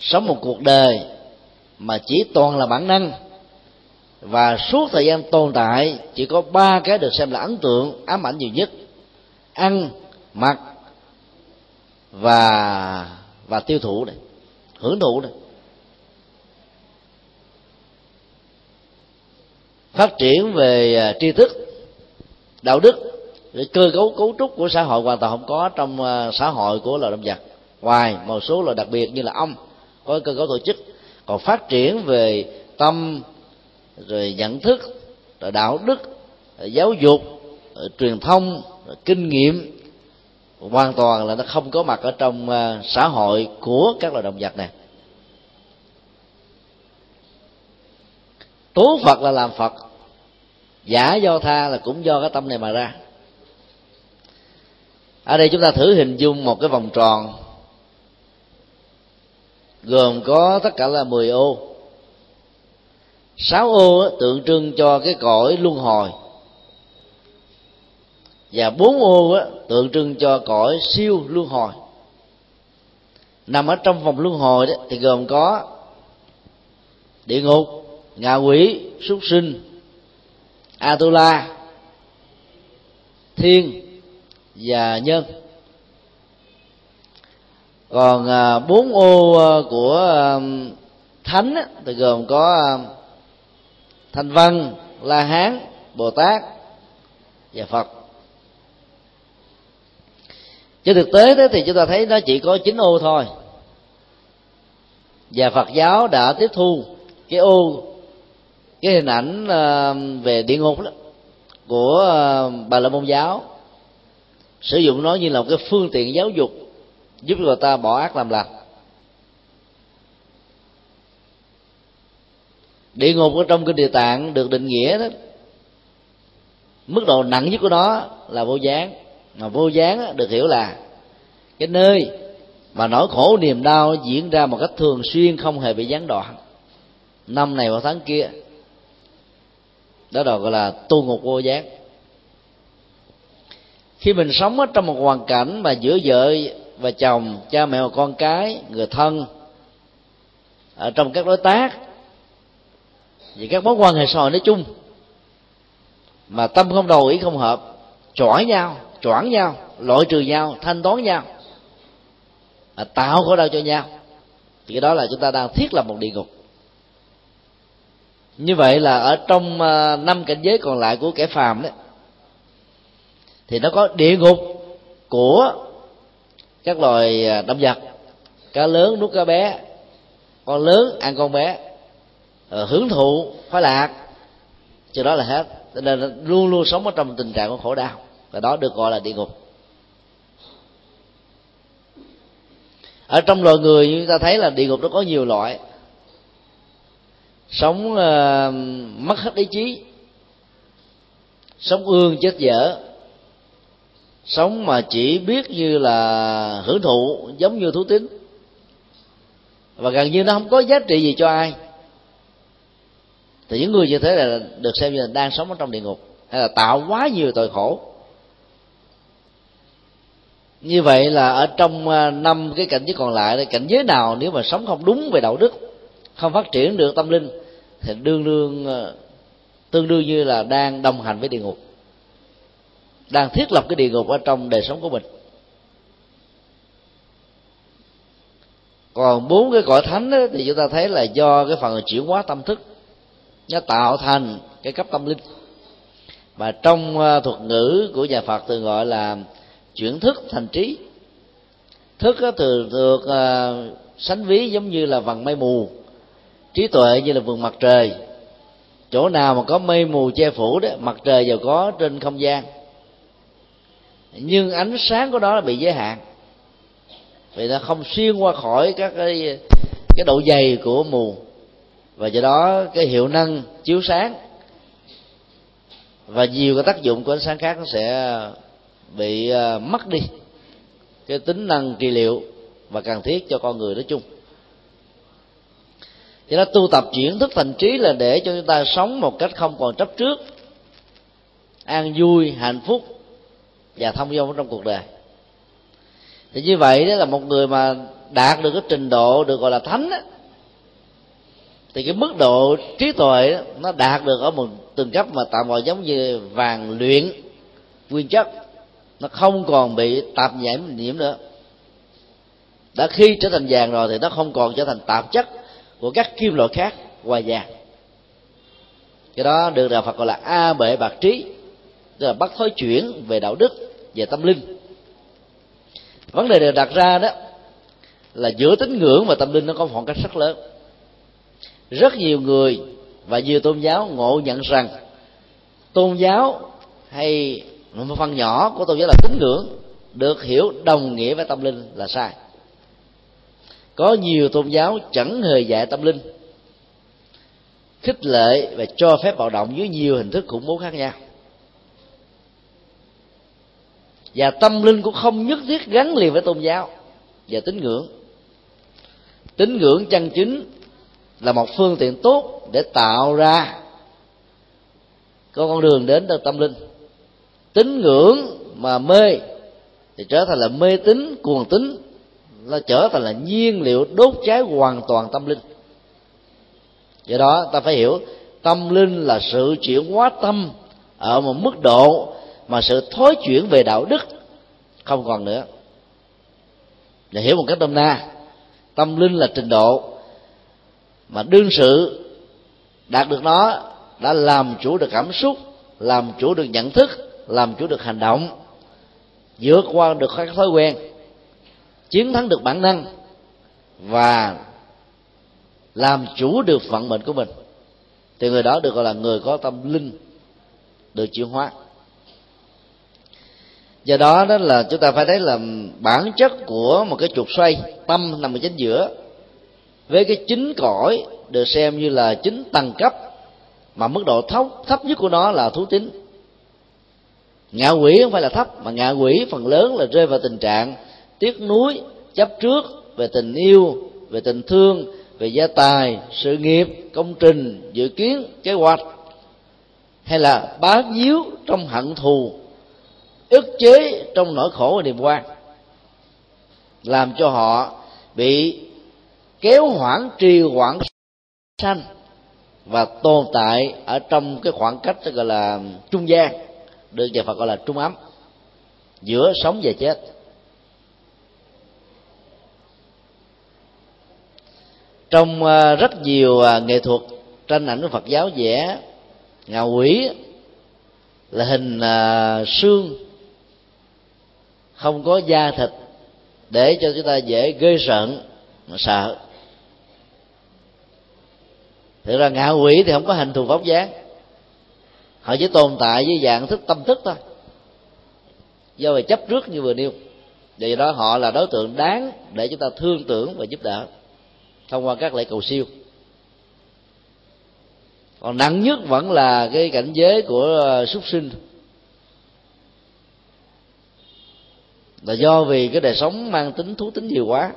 sống một cuộc đời mà chỉ toàn là bản năng. Và suốt thời gian tồn tại, chỉ có ba cái được xem là ấn tượng, ám ảnh nhiều nhất ăn, mặc và và tiêu thụ này, hưởng thụ này. Phát triển về à, tri thức, đạo đức cơ cấu cấu trúc của xã hội hoàn toàn không có trong à, xã hội của loài động vật ngoài một số loài đặc biệt như là ong có cơ cấu tổ chức, còn phát triển về tâm, rồi nhận thức, rồi đạo đức, rồi giáo dục, rồi truyền thông, rồi kinh nghiệm, hoàn toàn là nó không có mặt ở trong à, xã hội của các loài động vật này. Tố phật là làm phật. Giả do tha là cũng do cái tâm này mà ra. Ở đây chúng ta thử hình dung một cái vòng tròn gồm có tất cả là 10 ô. Sáu ô tượng trưng cho cái cõi luân hồi. Và bốn ô tượng trưng cho cõi siêu luân hồi. Nằm ở trong vòng luân hồi đó, thì gồm có địa ngục ngạ quỷ súc sinh. Atula, thiên và nhân. Còn à, bốn ô à, của à, thánh thì gồm có thanh văn, la hán, bồ tát và phật. Trên thực tế đó thì chúng ta thấy nó chỉ có chín ô thôi. Và phật giáo đã tiếp thu cái ô cái hình ảnh ờ, về địa ngục đó, của ờ, bà la môn giáo. Sử dụng nó như là một cái phương tiện giáo dục, giúp người ta bỏ ác làm lành. Địa ngục ở trong kinh địa tạng được định nghĩa đó, mức độ nặng nhất của nó là vô gián. Mà vô gián được hiểu là cái nơi mà nỗi khổ niềm đau diễn ra một cách thường xuyên, không hề bị gián đoạn. Năm này vào tháng kia đó là gọi là tu ngục vô giác. khi mình sống ở trong một hoàn cảnh mà giữa vợ và chồng cha mẹ và con cái người thân ở trong các đối tác vì các mối quan hệ xã hội nói chung mà tâm không đầu ý không hợp chỏi nhau choảng nhau loại trừ nhau thanh toán nhau à, tạo khổ đau cho nhau thì cái đó là chúng ta đang thiết lập một địa ngục như vậy là ở trong ờ, năm cảnh giới còn lại của kẻ phàm đấy, thì nó có địa ngục của các loài ờ, động vật, cá lớn, nuốt cá bé, con lớn ăn con bé ờ, hưởng thụ khoái lạc. Cho đó là hết. Nên luôn luôn sống ở trong tình trạng của khổ đau. Và đó được gọi là địa ngục. Ở trong loài người chúng ta thấy là địa ngục nó có nhiều loại sống uh, mất hết ý chí. Sống ương chết dở. Sống mà chỉ biết như là hưởng thụ giống như thú tính. Và gần như nó không có giá trị gì cho ai. Thì những người như thế là được xem như là đang sống ở trong địa ngục. Hay là tạo quá nhiều tội khổ. Như vậy là ở trong ờ, năm cái cảnh giới còn lại cảnh giới nào nếu mà sống không đúng về đạo đức không phát triển được tâm linh thì đương đương ờ, tương đương như là đang đồng hành với địa ngục đang thiết lập cái địa ngục ở trong đời sống của mình. Còn bốn cái cõi thánh đó, thì chúng ta thấy là do cái phần chuyển hóa tâm thức nó tạo thành cái cấp tâm linh. Và trong ờ, thuật ngữ của nhà Phật thường gọi là chuyển thức thành trí. Thức từ được uh, sánh ví giống như là vầng mây mù trí tuệ như là vườn mặt trời. Chỗ nào mà có mây mù che phủ đó, mặt trời đều có trên không gian. Nhưng ánh sáng của nó là bị giới hạn. Vì nó không xuyên qua khỏi các cái cái độ dày của mù. Và do đó cái hiệu năng chiếu sáng và nhiều cái tác dụng của ánh sáng khác nó sẽ ờ, bị ờ, mất đi cái tính năng trị liệu và cần thiết cho con người nói chung cho đó tu tập chuyển thức thành trí là để cho chúng ta sống một cách không còn chấp trước an vui hạnh phúc và thông dong trong cuộc đời. Thì như vậy đó là một người mà đạt được cái trình độ được gọi là thánh á, thì cái mức độ trí tuệ đó, nó đạt được ở một từng cấp mà tạm gọi giống như vàng luyện nguyên chất. Nó không còn bị tạp nhiễm nhiễm nữa. Đã khi trở thành vàng rồi thì nó không còn trở thành tạp chất của các kim loại khác ngoài vàng cái đó được đạo phật gọi là a bệ bạc trí, tức là bắt thói chuyển về đạo đức về tâm linh. Vấn đề được đặt ra đó là giữa tín ngưỡng và tâm linh nó có khoảng cách rất lớn. Rất nhiều người và nhiều tôn giáo ngộ nhận rằng tôn giáo hay một phần nhỏ của tôn giáo là tín ngưỡng được hiểu đồng nghĩa với tâm linh là sai có nhiều tôn giáo chẳng hề dạy tâm linh. Khích lệ và cho phép bạo động dưới nhiều hình thức khủng bố khác nhau. Và tâm linh cũng không nhất thiết gắn liền với tôn giáo và tín ngưỡng. Tín ngưỡng chân chính là một phương tiện tốt để tạo ra có con đường đến từ tâm linh. Tín ngưỡng mà mê thì trở thành là mê tín, cuồng tín nó trở thành là nhiên liệu đốt cháy hoàn toàn tâm linh. Do đó, ta phải hiểu, tâm linh là sự chuyển hóa tâm ở một mức độ mà sự thối chuyển về đạo đức không còn nữa. Để hiểu một cách đông na, tâm linh là trình độ mà đương sự đạt được nó đã làm chủ được cảm xúc, làm chủ được nhận thức, làm chủ được hành động, vượt qua được các thói quen chiến thắng được bản năng và làm chủ được vận mệnh của mình, thì người đó được gọi là người có tâm linh được chuyển hóa. Do đó đó là chúng ta phải thấy là bản chất của một cái trục xoay tâm nằm ở chính giữa, với cái chính cõi được xem như là chính tầng cấp, mà mức độ thấp thấp nhất của nó là thú tính. Ngạ quỷ không phải là thấp, mà ngạ quỷ phần lớn là rơi vào tình trạng tiếc nuối, chấp trước về tình yêu, về tình thương, về gia tài, sự nghiệp, công trình, dự kiến, kế hoạch, hay là bá víu trong hận thù, ức chế trong nỗi khổ và niềm quan, làm cho họ bị kéo hoãn trì hoãn sanh và tồn tại ở trong cái khoảng cách gọi là trung gian, được nhà Phật gọi là trung ấm, giữa sống và chết. Trong ờ, rất nhiều ờ, nghệ thuật tranh ảnh của Phật giáo vẽ ngạo quỷ, là hình ờ, xương, không có da thịt, để cho chúng ta dễ ghê sợ mà sợ. Thực ra ngạ quỷ thì không có hình thù vóc dáng. Họ chỉ tồn tại với dạng thức tâm thức thôi. Do vậy chấp trước như vừa nêu. Vì đó họ là đối tượng đáng để chúng ta thương tưởng và giúp đỡ thông qua các lễ cầu siêu. Còn nặng nhất vẫn là cái cảnh giới của ờ, súc sinh. Là do vì cái đời sống mang tính, thú tính nhiều quá.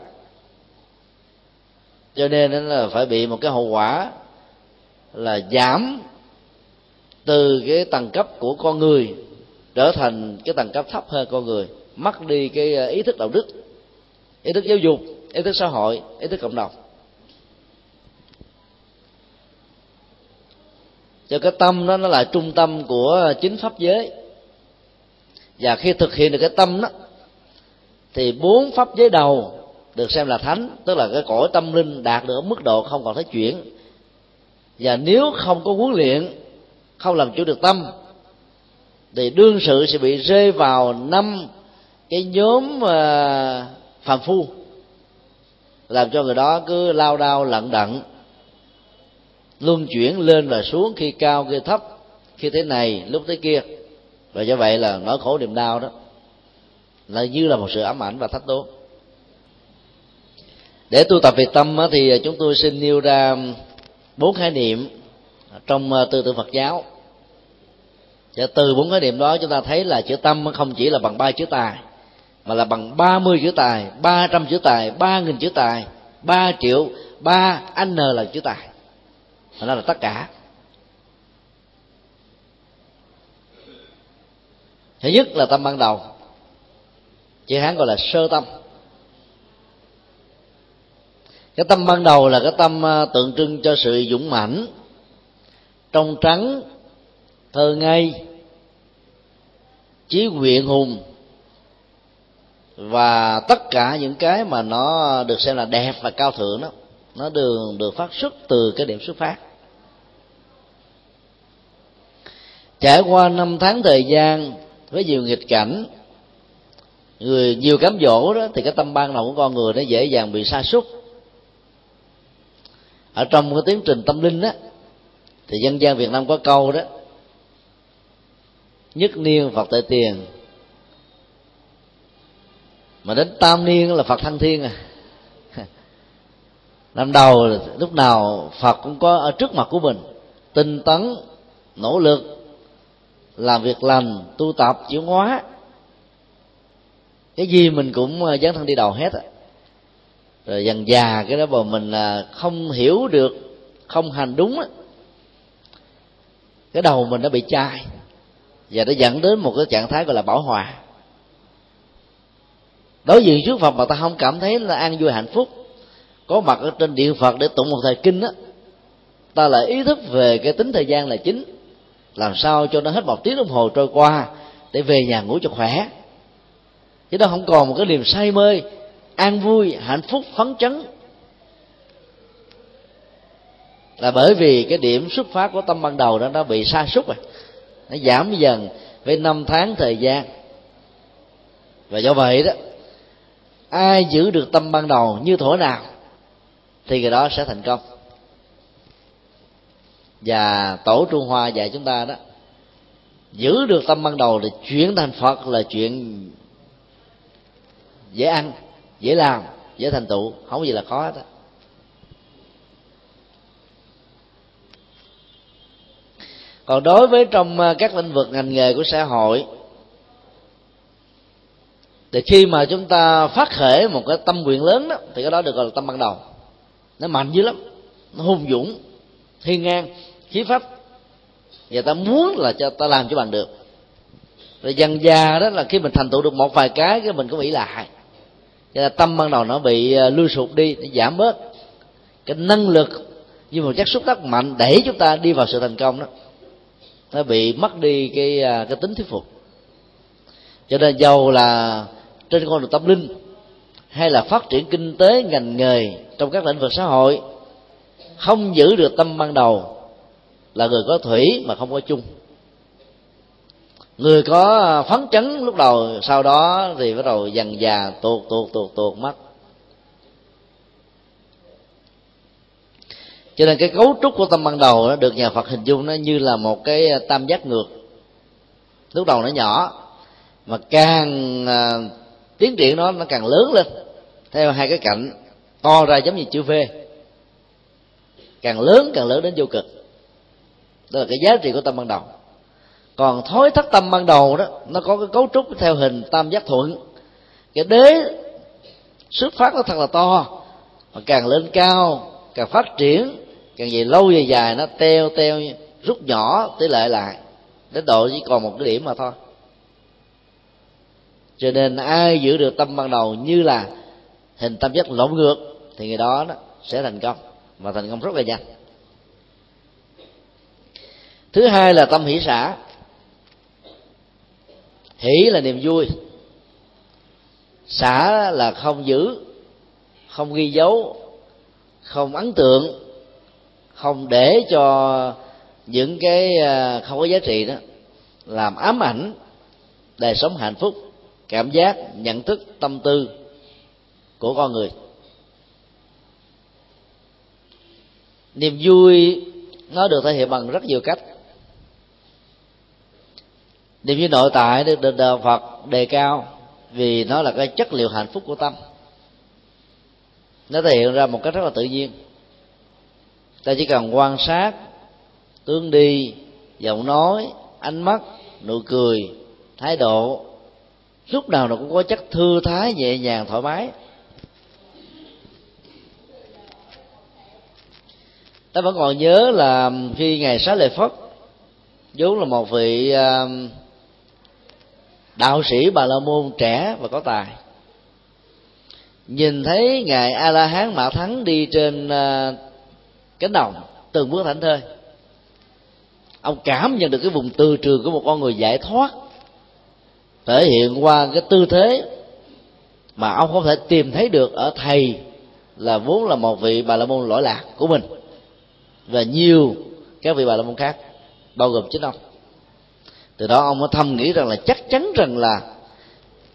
Cho nên là phải bị một cái hậu quả là giảm từ cái tầng cấp của con người trở thành cái tầng cấp thấp hơn con người. Mất đi cái ờ, ý thức đạo đức, ý thức giáo dục, ý thức xã hội, ý thức cộng đồng. Cho cái tâm đó nó là trung tâm của chính pháp giới. Và khi thực hiện được cái tâm đó, thì bốn pháp giới đầu được xem là thánh, tức là cái cõi tâm linh đạt được mức độ không còn thấy chuyển và nếu không có huấn luyện, không làm chủ được tâm, thì đương sự sẽ bị rơi vào năm cái nhóm à, phàm phu, làm cho người đó cứ lao đao lận đận luân chuyển lên và xuống khi cao, khi thấp, khi thế này, lúc thế kia. Và do vậy là nỗi khổ niềm đau đó là như là một sự ám ảnh và thách đố. Để tu tập về tâm thì chúng tôi xin nêu ra bốn khái niệm trong ờ, tư tưởng Phật giáo. Và từ bốn khái niệm đó chúng ta thấy là chữ tâm không chỉ là bằng ba chữ tài, mà là bằng ba mươi chữ tài, ba trăm chữ tài, ba nghìn chữ tài, ba triệu, ba n là chữ tài đó là tất cả. Thứ nhất là tâm ban đầu. Chữ hán gọi là sơ tâm. Cái tâm ban đầu là cái tâm ờ, tượng trưng cho sự dũng mãnh, trong trắng, thơ ngây trí nguyện hùng, và tất cả những cái mà nó được xem là đẹp và cao thượng đó, nó được được phát xuất từ cái điểm xuất phát. Trải qua năm tháng thời gian với nhiều nghịch cảnh, người nhiều cám dỗ đó, thì cái tâm ban đầu của con người nó dễ dàng bị sa sút. Ở trong cái tiến trình tâm linh đó thì dân gian việt nam có câu đó, nhất niên phật tại tiền, mà đến tam niên là phật thăng thiên à. Năm đầu lúc nào phật cũng có ở trước mặt của mình, tinh tấn, nỗ lực làm việc lành, tu tập, chuyển hóa. Cái gì mình cũng ờ, dấn thân đi đầu hết à. Rồi dần già cái đó mà mình là không hiểu được, không hành đúng á, cái đầu mình nó bị chai và nó dẫn đến một cái trạng thái gọi là bảo hòa. Đối diện trước phật mà ta không cảm thấy là an vui hạnh phúc, có mặt ở trên điện phật để tụng một thời kinh á, ta lại ý thức về cái tính thời gian là chính làm sao cho nó hết một tiếng đồng hồ trôi qua để về nhà ngủ cho khỏe? Chứ nó không còn một cái niềm say mê, an vui, hạnh phúc, phấn chấn. Là bởi vì cái điểm xuất phát của tâm ban đầu đó, nó bị sa sút rồi. Nó giảm dần với năm tháng thời gian. Và do vậy đó, ai giữ được tâm ban đầu như thổ nào thì người đó sẽ thành công và tổ trung hoa dạy chúng ta đó, giữ được tâm ban đầu thì chuyển thành phật là chuyện dễ ăn, dễ làm, dễ thành tựu, không có gì là khó hết á. Còn đối với trong à, các lĩnh vực ngành nghề của xã hội, thì khi mà chúng ta phát khởi một cái tâm nguyện lớn đó, thì cái đó được gọi là tâm ban đầu. Nó mạnh dữ lắm, nó hùng dũng, thiên ngang khí phách người ta muốn là cho ta làm cho bằng được. Rồi dần già đó là khi mình thành tựu được một vài cái cái mình cũng nghĩ lại. Cho nên tâm ban đầu nó bị ờ, lưu sụp đi, nó giảm bớt. Cái năng lực như một chất xúc tác mạnh để chúng ta đi vào sự thành công đó, nó bị mất đi cái ờ, cái tính thuyết phục. Cho nên giàu là trên con đường tâm linh, hay là phát triển kinh tế ngành nghề trong các lĩnh vực xã hội, không giữ được tâm ban đầu là người có thủy mà không có chung. Người có phấn chấn lúc đầu sau đó thì bắt đầu dần già tuột tuột tuột tuột mất. Cho nên cái cấu trúc của tâm ban đầu nó được nhà Phật hình dung nó như là một cái à, tam giác ngược. Lúc đầu nó nhỏ mà càng à, tiến triển nó nó càng lớn lên. Theo hai cái cạnh to ra giống như chữ V. Càng lớn càng lớn đến vô cực đó là cái giá trị của tâm ban đầu. Còn thối thất tâm ban đầu đó nó có cái cấu trúc theo hình tam giác thuận cái đế xuất phát nó thật là to mà càng lên cao càng phát triển càng về lâu về dài nó teo teo rút nhỏ tỷ lệ lại. Đến độ chỉ còn một cái điểm mà thôi. Cho nên ai giữ được tâm ban đầu như là hình tam giác lộn ngược thì người đó, đó sẽ thành công và thành công rất là nhanh thứ hai là tâm hỷ xã. Hỷ là niềm vui. Xã là không giữ, không ghi dấu, không ấn tượng, không để cho những cái à, không có giá trị đó làm ám ảnh đời sống hạnh phúc, cảm giác, nhận thức, tâm tư của con người. Niềm vui nó được thể hiện bằng rất nhiều cách niềm vui nội tại được được đạo phật đề cao vì nó là cái chất liệu hạnh phúc của tâm. Nó thể hiện ra một cách rất là tự nhiên. Ta chỉ cần quan sát tướng đi giọng nói ánh mắt nụ cười thái độ lúc nào nó cũng có chất thư thái nhẹ nhàng thoải mái. Ta vẫn còn nhớ là khi ngày xá lợi phất vốn là một vị uh, đạo sĩ bà la môn trẻ và có tài. Nhìn thấy ngài a la hán mã thắng đi trên ờ, cánh đồng từng bước thảnh thơi, ông cảm nhận được cái vùng tư trường của một con người giải thoát, thể hiện qua cái tư thế mà ông không thể tìm thấy được ở thầy là vốn là một vị bà la môn lỗi lạc của mình và nhiều các vị bà la môn khác, bao gồm chính ông từ đó ông có thầm nghĩ rằng là chắc chắn rằng là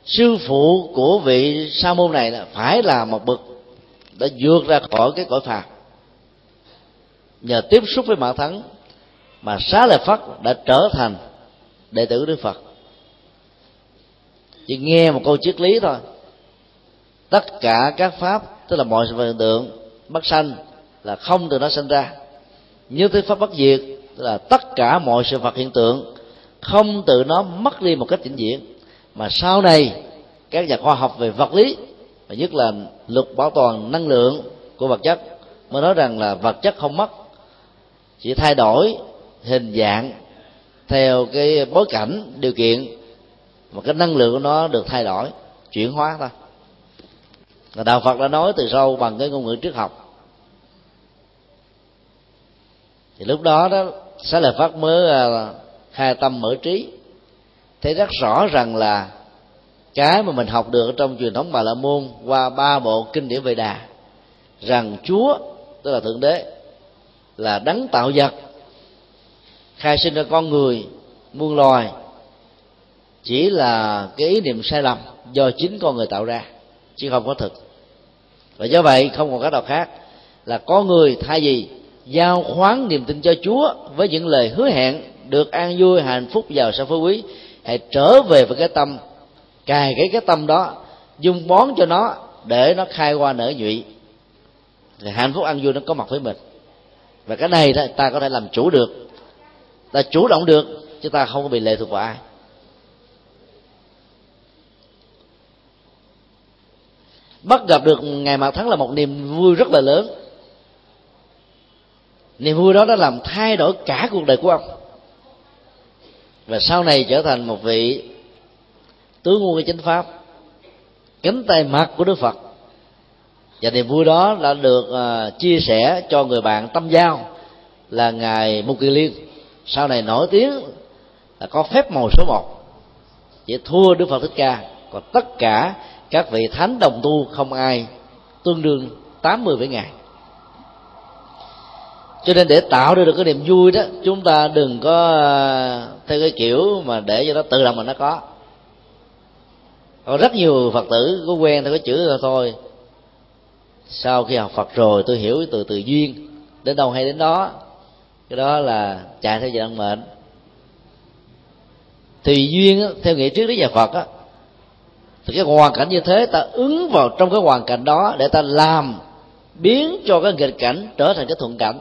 sư phụ của vị sa môn này là phải là một bậc đã vượt ra khỏi cái cõi phàm. Nhờ tiếp xúc với mạng thắng mà xá lợi phất đã trở thành đệ tử đức phật. Chỉ nghe một câu triết lý thôi. Tất cả các pháp, tức là mọi sự hiện tượng, bất sanh là không từ nó sinh ra. Như thế pháp bất diệt, tức là tất cả mọi sự vật hiện tượng không tự nó mất đi một cách vĩnh viễn. Mà sau này, các nhà khoa học về vật lý, và nhất là luật bảo toàn năng lượng của vật chất, mới nói rằng là vật chất không mất, chỉ thay đổi hình dạng theo cái bối cảnh, điều kiện mà cái năng lượng của nó được thay đổi, chuyển hóa thôi. Và đạo phật đã nói từ sâu bằng cái ngôn ngữ triết học. Thì lúc đó đó, xá lợi phát mới à, hai khai tâm mở trí, thấy rất rõ rằng là cái mà mình học được trong truyền thống bà la môn qua ba bộ kinh điển về đà, rằng chúa, tức là thượng đế, là đấng tạo vật, khai sinh ra con người, muôn loài, chỉ là cái ý niệm sai lầm do chính con người tạo ra, chứ không có thực. Và do vậy, không còn cách nào khác là có người thay vì giao khoán niềm tin cho chúa với những lời hứa hẹn được an vui, hạnh phúc giàu sang phú quý. Hãy trở về với cái tâm, cài cái cái tâm đó, dung bón cho nó để nó khai qua nở nhụy. Thì hạnh phúc an vui nó có mặt với mình. Và cái này đó, ta có thể làm chủ được. Ta chủ động được, chứ ta không có bị lệ thuộc vào ai. Bắt gặp được ngày mặt thắng là một niềm vui rất là lớn. Niềm vui đó đã làm thay đổi cả cuộc đời của ông và sau này trở thành một vị tướng quân chánh pháp cánh tay mặt của đức phật. Và niềm vui đó đã được uh, chia sẻ cho người bạn tâm giao là ngài mục kỳ liên. Sau này nổi tiếng là có phép màu số một chỉ thua đức phật thích ca. Còn tất cả các vị thánh đồng tu không ai tương đương 80 với ngài cho nên để tạo ra được cái niềm vui đó, chúng ta đừng có ờ, theo cái kiểu mà để cho nó tự động mà nó có. Có rất nhiều phật tử có quen theo cái chữ là thôi. Sau khi học phật rồi, tôi hiểu từ từ duyên, đến đâu hay đến đó. Cái đó là chạy theo vận mệnh. Thì duyên theo nghĩa trước đức nhà phật á, thì cái hoàn cảnh như thế ta ứng vào trong cái hoàn cảnh đó để ta làm biến cho cái nghịch cảnh trở thành cái thuận cảnh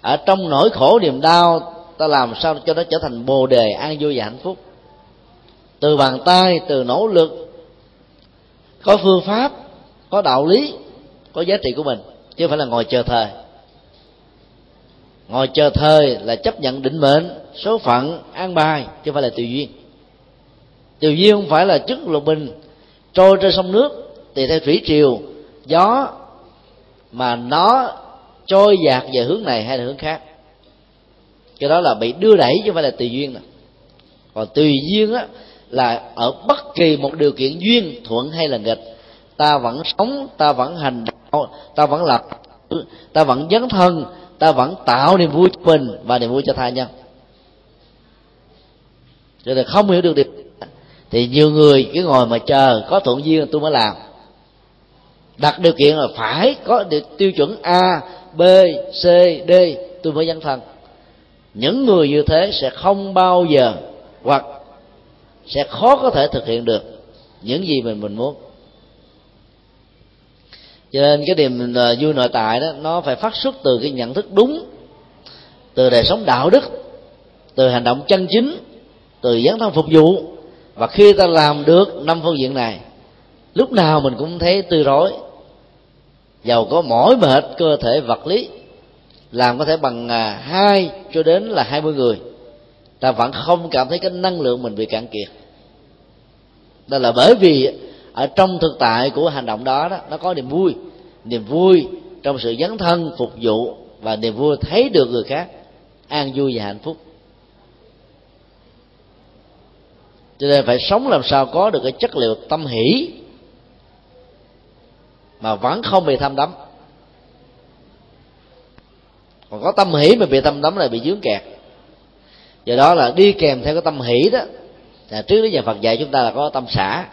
ở trong nỗi khổ niềm đau, ta làm sao cho nó trở thành bồ đề an vui và hạnh phúc? Từ bàn tay, từ nỗ lực, có phương pháp, có đạo lý, có giá trị của mình, chứ không phải là ngồi chờ thời ngồi chờ thời là chấp nhận định mệnh, số phận, an bài, chứ không phải là tùy duyên. Tùy duyên không phải là chức lục bình, trôi trên sông nước, tùy theo thủy triều, gió, mà nó trôi dạt về hướng này hay là hướng khác. Cái đó là bị đưa đẩy chứ không phải là tùy duyên đâu. Còn tùy duyên á, là ở bất kỳ một điều kiện duyên, thuận hay là nghịch, ta vẫn sống, ta vẫn hành đạo, ta vẫn lập, ta vẫn dấn thân, ta vẫn tạo niềm vui cho mình và niềm vui cho tha nhân. Cho nên không hiểu được điều thì nhiều người cứ ngồi mà chờ có thuận duyên tôi mới làm. Đặt điều kiện là phải có tiêu chuẩn a b, c, d. Tôi mới dấn thân những người như thế sẽ không bao giờ hoặc sẽ khó có thể thực hiện được những gì mình mình muốn. Cho nên cái niềm à, vui nội tại đó, nó phải phát xuất từ cái nhận thức đúng, từ đời sống đạo đức, từ hành động chân chính, từ dấn thân phục vụ. Và khi ta làm được năm phương diện này, lúc nào mình cũng thấy tươi rối giàu có mỏi mệt cơ thể vật lý. Làm có thể bằng à, hai cho đến là hai mươi người. Ta vẫn không cảm thấy cái năng lượng mình bị cạn kiệt. Đó là bởi vì ở trong thực tại của hành động đó, đó nó có niềm vui. Niềm vui trong sự dấn thân phục vụ và niềm vui thấy được người khác an vui và hạnh phúc. Cho nên phải sống làm sao có được cái chất liệu tâm hỷ mà vẫn không bị tham đắm còn có tâm hỷ mà bị tâm đắm là bị dướng kẹt. Do đó là đi kèm theo cái tâm hỷ đó là trước đó nhà Phật dạy chúng ta là có tâm xả.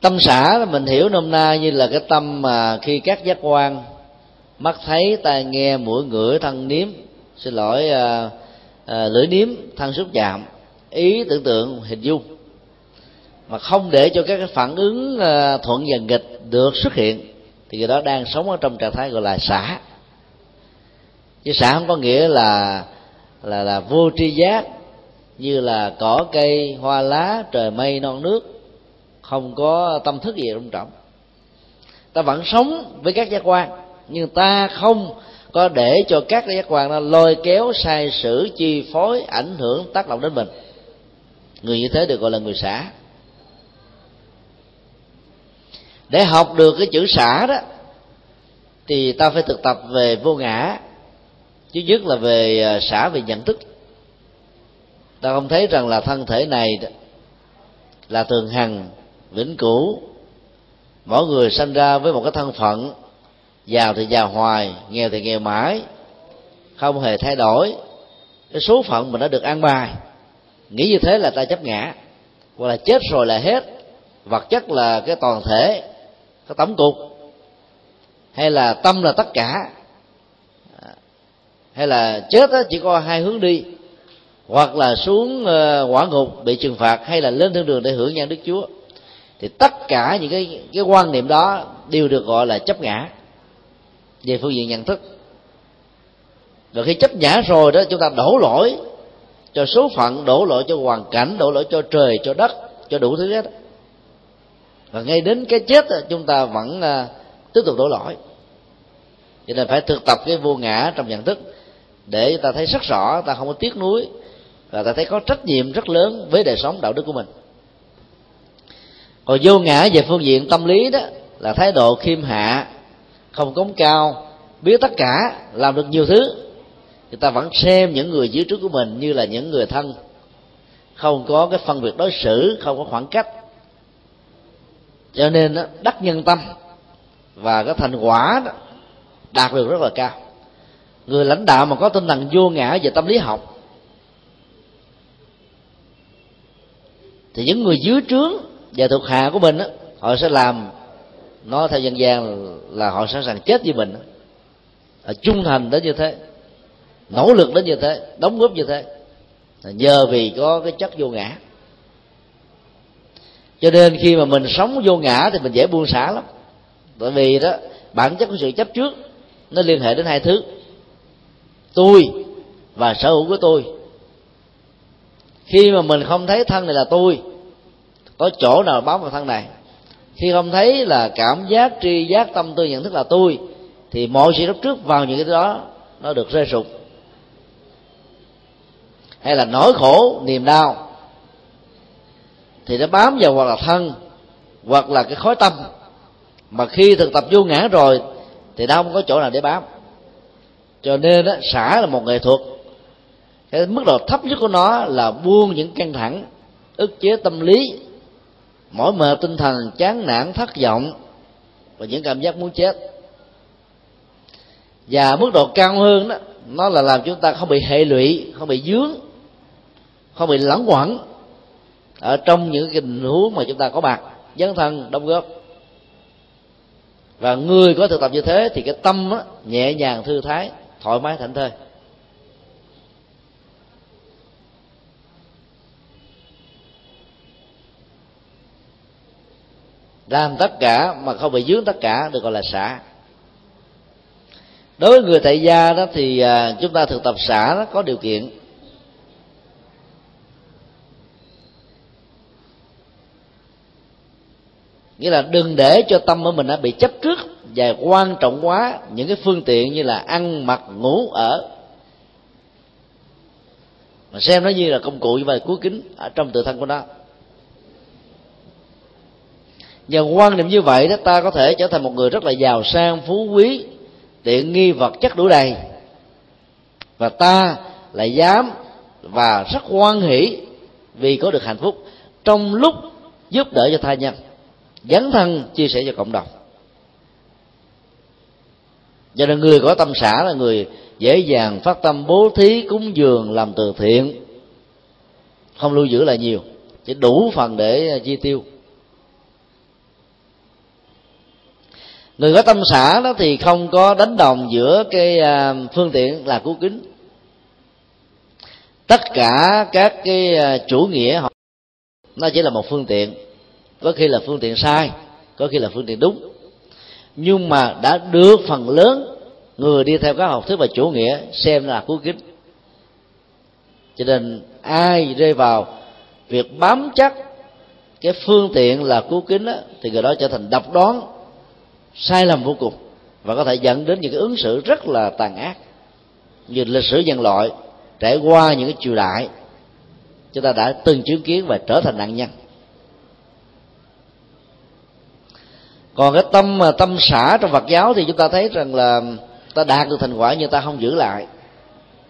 Tâm xả là mình hiểu nôm na như là cái tâm mà khi các giác quan mắt thấy tai nghe mũi ngửi thân nếm xin lỗi à, à, lưỡi nếm thân xúc chạm ý tưởng tượng hình dung mà không để cho các cái phản ứng ờ, thuận và nghịch được xuất hiện, thì người đó đang sống ở trong trạng thái gọi là xả. Chứ xả không có nghĩa là là là vô tri giác, như là cỏ cây, hoa lá, trời mây, non nước, không có tâm thức gì trong trọng ta vẫn sống với các giác quan, nhưng ta không có để cho các giác quan nó lôi kéo, sai sử, chi phối, ảnh hưởng, tác động đến mình. Người như thế được gọi là người xả để học được cái chữ xả đó, thì ta phải thực tập về vô ngã. Chứ nhất là về à, xả về nhận thức. Ta không thấy rằng là thân thể này là thường hằng, vĩnh cửu. Mỗi người sanh ra với một cái thân phận, giàu thì giàu hoài, nghèo thì nghèo mãi, không hề thay đổi. Cái số phận mình đã được an bài. Nghĩ như thế là ta chấp ngã. Hoặc là chết rồi là hết. Vật chất là cái toàn thể cái tổng cục? Hay là tâm là tất cả? À, hay là chết đó chỉ có hai hướng đi? Hoặc là xuống ờ, quả ngục bị trừng phạt hay là lên thiên đường để hưởng nhan đức chúa? Thì tất cả những cái cái quan niệm đó đều được gọi là chấp ngã về phương diện nhận thức. Rồi khi chấp ngã rồi đó, chúng ta đổ lỗi cho số phận, đổ lỗi cho hoàn cảnh, đổ lỗi cho trời, cho đất, cho đủ thứ hết và ngay đến cái chết chúng ta vẫn à, tiếp tục đổ lỗi. Cho nên phải thực tập cái vô ngã trong nhận thức để ta thấy rất rõ, ta không có tiếc nuối và ta thấy có trách nhiệm rất lớn với đời sống đạo đức của mình. Còn vô ngã về phương diện tâm lý đó là thái độ khiêm hạ, không cống cao, biết tất cả, làm được nhiều thứ. Người ta vẫn xem những người dưới trước của mình như là những người thân. Không có cái phân biệt đối xử, không có khoảng cách cho nên đó, đắc nhân tâm và cái thành quả đó, đạt được rất là cao. Người lãnh đạo mà có tinh thần vô ngã về tâm lý học thì những người dưới trướng và thuộc hạ của mình đó, họ sẽ làm nó theo dân gian là họ sẵn sàng chết với mình. Họ trung thành đến như thế nỗ lực đến như thế đóng góp như thế. Nhờ vì có cái chất vô ngã cho nên khi mà mình sống vô ngã thì mình dễ buông xả lắm. Bởi vì đó, bản chất của sự chấp trước, nó liên hệ đến hai thứ. Tôi và sở hữu của tôi. Khi mà mình không thấy thân này là tôi, có chỗ nào bám vào thân này? Khi không thấy là cảm giác, tri giác, tâm tư, nhận thức là tôi, thì mọi sự lúc trước vào những cái đó, nó được rơi sụp. Hay là nỗi khổ, niềm đau thì nó bám vào hoặc là thân hoặc là cái khối tâm. Mà khi thực tập vô ngã rồi thì nó không có chỗ nào để bám. Cho nên đó, xả là một nghệ thuật. Cái mức độ thấp nhất của nó là buông những căng thẳng ức chế tâm lý mỏi mệt tinh thần chán nản thất vọng và những cảm giác muốn chết. Và mức độ cao hơn đó nó là làm chúng ta không bị hệ lụy không bị dướng không bị lẫn quẩn ở trong những cái tình huống mà chúng ta có mặt dấn thân đóng góp. Và người có thực tập như thế thì cái tâm đó, nhẹ nhàng thư thái thoải mái thảnh thơi. Làm tất cả mà không bị dướng tất cả được gọi là xả. Đối với người tại gia đó thì à, chúng ta thực tập xả nó có điều kiện. Nghĩa là đừng để cho tâm của mình đã bị chấp trước và quan trọng quá những cái phương tiện như là ăn, mặc, ngủ ở. Mà xem nó như là công cụ và cuối kính ở trong tự thân của nó. Nhờ quan niệm như vậy đó, ta có thể trở thành một người rất là giàu sang, phú quý, tiện nghi vật chất đủ đầy. Và ta lại dám và rất hoan hỷ vì có được hạnh phúc trong lúc giúp đỡ cho tha nhân dấn thân chia sẻ cho cộng đồng. Cho nên người có tâm xã là người dễ dàng phát tâm bố thí cúng dường làm từ thiện. Không lưu giữ lại nhiều, chỉ đủ phần để à, chi tiêu. Người có tâm xã đó thì không có đánh đồng giữa cái à, phương tiện là cứu kính. Tất cả các cái à, chủ nghĩa họ, nó chỉ là một phương tiện có khi là phương tiện sai có khi là phương tiện đúng. Nhưng mà đã được phần lớn người đi theo các học thuyết và chủ nghĩa xem là cứu kính. Cho nên ai rơi vào việc bám chắc cái phương tiện là cứu kính đó, thì người đó trở thành độc đoán sai lầm vô cùng và có thể dẫn đến những cái ứng xử rất là tàn ác. Như lịch sử nhân loại trải qua những cái triều đại chúng ta đã từng chứng kiến và trở thành nạn nhân. Còn cái tâm tâm xã trong Phật giáo thì chúng ta thấy rằng là ta đạt được thành quả nhưng ta không giữ lại.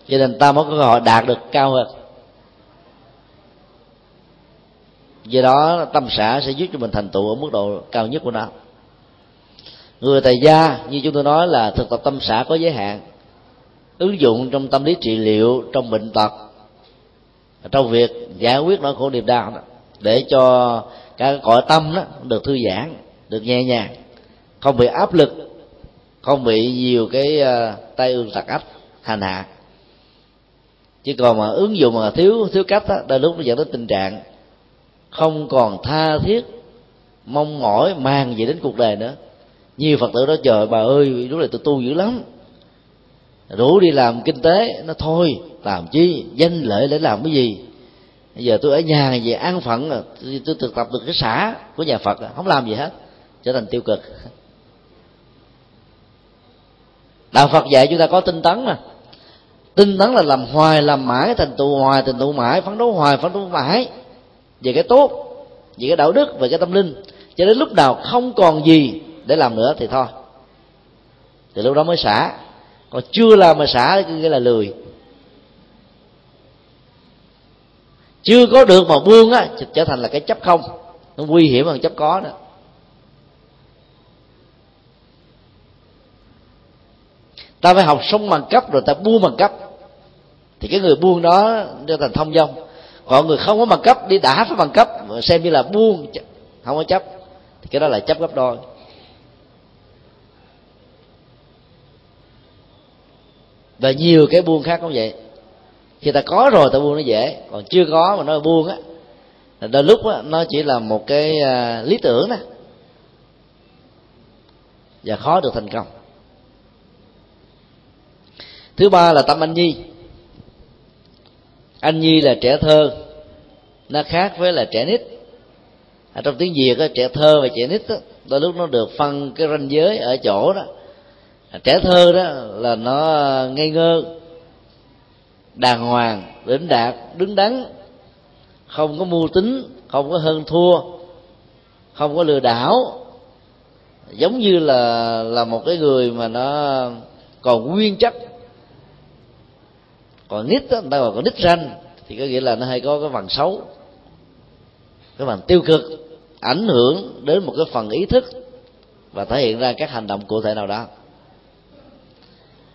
Cho nên ta mới có cơ hội đạt được cao hơn. Do đó, tâm xã sẽ giúp cho mình thành tựu ở mức độ cao nhất của nó. Người tài gia, như chúng tôi nói là thực tập tâm xã có giới hạn. Ứng dụng trong tâm lý trị liệu, trong bệnh tật, trong việc giải quyết nỗi khổ niềm đau đó, để cho cả cõi tâm đó được thư giãn được nhẹ nhàng không bị áp lực không bị nhiều cái ờ, uh, tay ương tặc ách hành hạ. Chứ còn mà ứng dụng mà thiếu thiếu cách đó đôi lúc nó dẫn đến tình trạng không còn tha thiết mong mỏi mang gì đến cuộc đời nữa. Nhiều phật tử đó trời bà ơi lúc này tôi tu dữ lắm. Rủ đi làm kinh tế. Nó thôi làm chi? Danh lợi để làm cái gì? Bây giờ tôi ở nhà về an phận à, tôi thực tập được cái xã của nhà phật à, không làm gì hết trở thành tiêu cực. Đạo phật dạy chúng ta có tinh tấn mà. Tinh tấn là làm hoài, làm mãi thành tựu hoài, thành tựu mãi, phấn đấu hoài, phấn đấu mãi về cái tốt, về cái đạo đức, về cái tâm linh. Cho đến lúc nào không còn gì để làm nữa thì thôi. Thì lúc đó mới xả. Còn chưa làm mà xả thì nghĩa là lười. Chưa có được mà buông á trở thành là cái chấp không. Nó nguy hiểm hơn chấp có đó ta phải học sống bằng cấp rồi ta buông bằng cấp. Thì cái người buông đó trở thành thông dong. Còn người không có bằng cấp đi đã phải bằng cấp. Xem như là buông không có chấp. Thì cái đó là chấp gấp đôi. Và nhiều cái buông khác cũng vậy. Khi ta có rồi ta buông nó dễ. Còn chưa có mà nó buông á đôi lúc á, nó chỉ là một cái à, lý tưởng đó. Và khó được thành công thứ ba là tâm anh nhi. Anh nhi là trẻ thơ nó khác với là trẻ nít. Ở trong tiếng việt đó, trẻ thơ và trẻ nít đó, đôi lúc nó được phân cái ranh giới ở chỗ đó. À, trẻ thơ đó là nó ngây ngơ đàng hoàng đỉnh đạt đứng đắn không có mưu tính không có hơn thua không có lừa đảo. Giống như là là một cái người mà nó còn nguyên chất còn nít đó, người ta gọi còn nít ranh thì có nghĩa là nó hay có cái phần xấu cái phần tiêu cực ảnh hưởng đến một cái phần ý thức và thể hiện ra các hành động cụ thể nào đó.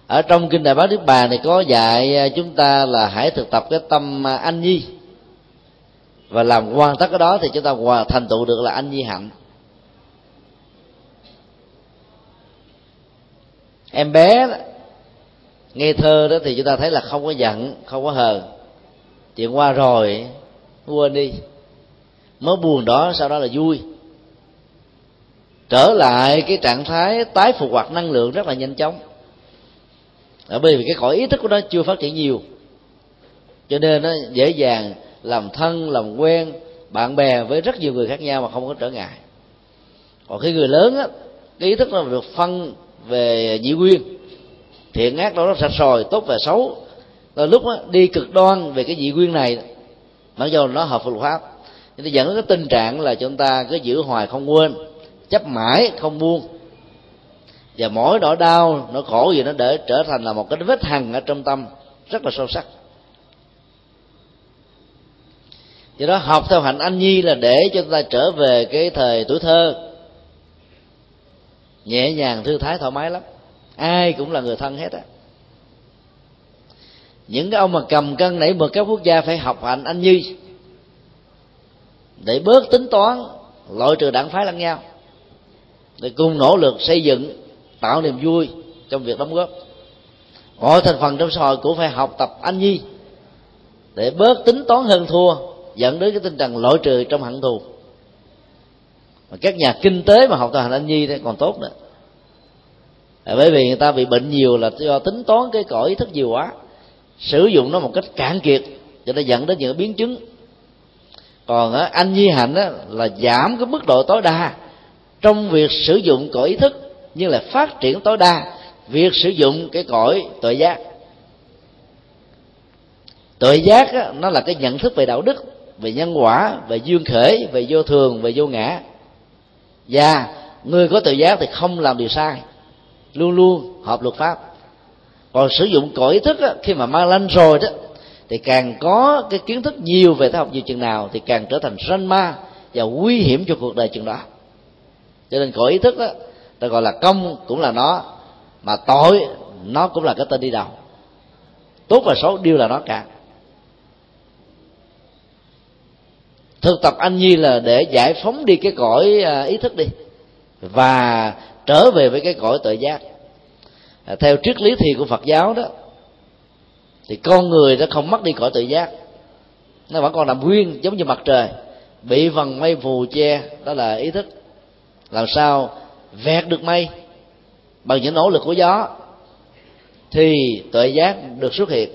Ở trong kinh đại báo đức bà này có dạy à, chúng ta là hãy thực tập cái tâm à, anh nhi. Và làm hoàn tất cái đó thì chúng ta hòa thành tựu được là anh nhi hạnh. Em bé nghe thơ đó thì chúng ta thấy là không có giận, không có hờn. Chuyện qua rồi quên đi. Mới buồn đó, sau đó là vui. Trở lại cái trạng thái tái phục hoạt năng lượng rất là nhanh chóng. Ở bởi vì cái cõi ý thức của nó chưa phát triển nhiều. Cho nên nó dễ dàng làm thân, làm quen, bạn bè với rất nhiều người khác nhau mà không có trở ngại. Còn khi người lớn á, cái ý thức nó được phân về nhị nguyên thiện ác đó nó sạch sòi tốt và xấu. Rồi lúc đó, đi cực đoan về cái dị nguyên này mặc dù nó hợp luật pháp. Nhưng nó dẫn đến cái tình trạng là chúng ta cứ giữ hoài không quên chấp mãi không buông. Và mỗi nỗi đau nỗi khổ gì nó để trở thành là một cái vết hằn ở trong tâm rất là sâu sắc. Do đó học theo hạnh anh nhi là để cho chúng ta trở về cái thời tuổi thơ nhẹ nhàng thư thái thoải mái lắm ai cũng là người thân hết á. Những cái ông mà cầm cân nảy mực các quốc gia phải học hành anh nhi. Để bớt tính toán, loại trừ đảng phái lẫn nhau. Để cùng nỗ lực xây dựng, tạo niềm vui trong việc đóng góp. Mọi thành phần trong xã hội cũng phải học tập anh nhi. Để bớt tính toán hơn thua, dẫn đến cái tinh thần loại trừ trong hận thù. Mà các nhà kinh tế mà học tập hành anh nhi thì còn tốt nữa. À, bởi vì người ta bị bệnh nhiều là do tính toán cái cõi ý thức nhiều quá. Sử dụng nó một cách cạn kiệt cho nó dẫn đến những biến chứng. Còn á, anh nhi hạnh á, là giảm cái mức độ tối đa trong việc sử dụng cõi ý thức nhưng là phát triển tối đa việc sử dụng cái cõi tội giác. Tội giác á, nó là cái nhận thức về đạo đức về nhân quả về duyên khởi về vô thường về vô ngã. Và người có tự giác thì không làm điều sai luôn luôn hợp luật pháp. Còn sử dụng cõi ý thức á, khi mà mang lanh rồi đó thì càng có cái kiến thức nhiều về thế học nhiều chừng nào thì càng trở thành sanh ma và nguy hiểm cho cuộc đời chừng đó. Cho nên cõi ý thức đó ta gọi là công cũng là nó mà tội nó cũng là cái tên đi đầu. Tốt và xấu đều là nó cả. Thực tập anh nhi là để giải phóng đi cái cõi à, ý thức đi. Và trở về với cái cõi tự giác. À, theo triết lý thiền của phật giáo đó thì con người nó không mất đi cõi tự giác. Nó vẫn còn nằm nguyên giống như mặt trời. Bị vần mây phù che đó là ý thức. Làm sao vẹt được mây bằng những nỗ lực của gió thì tuệ giác được xuất hiện.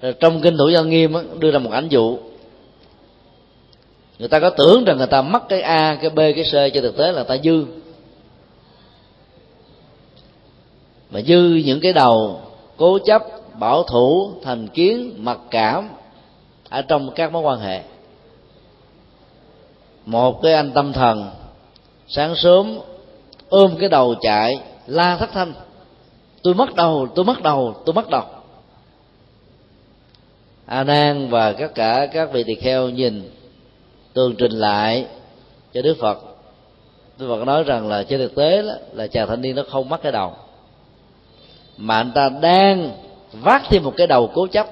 Rồi trong kinh thủ dân nghiêm đưa ra một ảnh dụ người ta có tưởng rằng người ta mất cái a, cái b, cái c cho thực tế là ta dư. Mà dư những cái đầu cố chấp, bảo thủ, thành kiến, mặc cảm ở trong các mối quan hệ. Một cái anh tâm thần, sáng sớm ôm cái đầu chạy, la thất thanh, tôi mất đầu, tôi mất đầu, tôi mất đầu. A nan và tất cả các vị tỳ kheo nhìn tường trình lại cho đức phật. Đức phật nói rằng là trên thực tế đó, là chàng thanh niên nó không mất cái đầu. Mà anh ta đang vác thêm một cái đầu cố chấp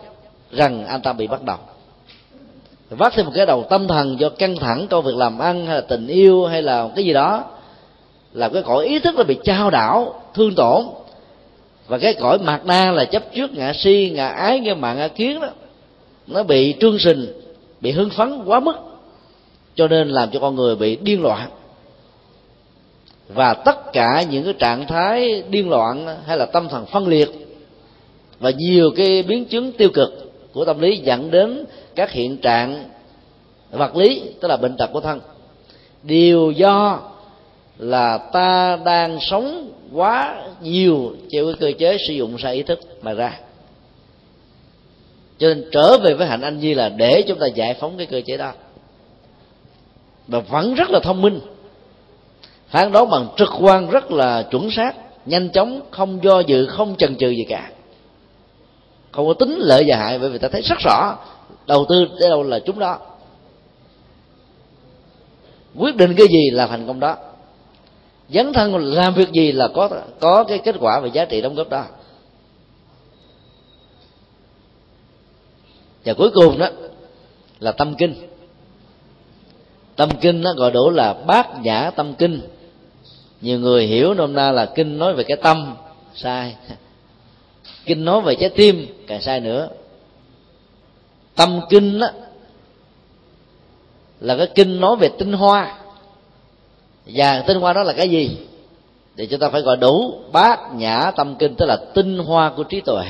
rằng anh ta bị bắt đầu. Vác thêm một cái đầu tâm thần do căng thẳng công việc làm ăn hay là tình yêu hay là cái gì đó là cái cõi ý thức là bị trao đảo thương tổn. Và cái cõi mạt na là chấp trước ngạ si ngạ ái ngạ mạng ngạ kiến đó nó bị trương sình bị hưng phấn quá mức cho nên làm cho con người bị điên loạn. Và tất cả những cái trạng thái điên loạn hay là tâm thần phân liệt và nhiều cái biến chứng tiêu cực của tâm lý dẫn đến các hiện trạng vật lý, tức là bệnh tật của thân. Đều do là ta đang sống quá nhiều chịu cái cơ chế sử dụng sai ý thức mà ra. Cho nên trở về với hạnh anh nhi là để chúng ta giải phóng cái cơ chế đó và vẫn rất là thông minh. Phán đoán bằng trực quan rất là chuẩn xác, nhanh chóng, không do dự, không chần chừ gì cả. Không có tính lợi và hại, bởi vì ta thấy rất rõ, đầu tư tới đâu là chúng đó. Quyết định cái gì là thành công đó. Dấn thân làm việc gì là có có cái kết quả và giá trị đóng góp đó. Và cuối cùng đó là tâm kinh tâm kinh nó gọi đủ là bát nhã tâm kinh. Nhiều người hiểu nôm na là kinh nói về cái tâm, sai. Kinh nói về trái tim, càng sai nữa. Tâm kinh đó là cái kinh nói về tinh hoa. Và tinh hoa đó là cái gì? Thì chúng ta phải gọi đủ bát nhã tâm kinh, tức là tinh hoa của trí tuệ.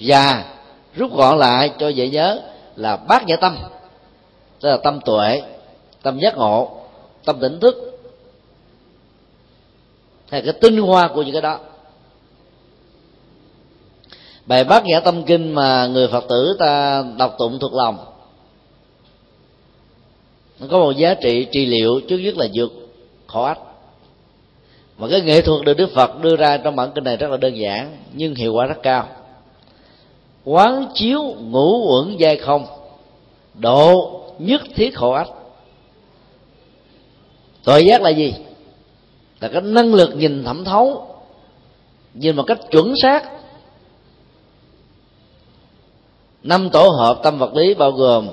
Và rút gọn lại cho dễ nhớ là bát nhã tâm tức là tâm tuệ, tâm giác ngộ, tâm tỉnh thức. Hay cái tinh hoa của những cái đó. Bài bát nhã tâm kinh mà người phật tử ta đọc tụng thuộc lòng. Nó có một giá trị trị liệu trước nhất là dược khổ ách. Mà cái nghệ thuật được đức phật đưa ra trong bản kinh này rất là đơn giản, nhưng hiệu quả rất cao. Quán chiếu ngũ uẩn giai không, độ nhất thiết khổ ách. Tội giác là gì? Là cái năng lực nhìn thẩm thấu, nhìn một cách chuẩn xác. Năm tổ hợp tâm vật lý bao gồm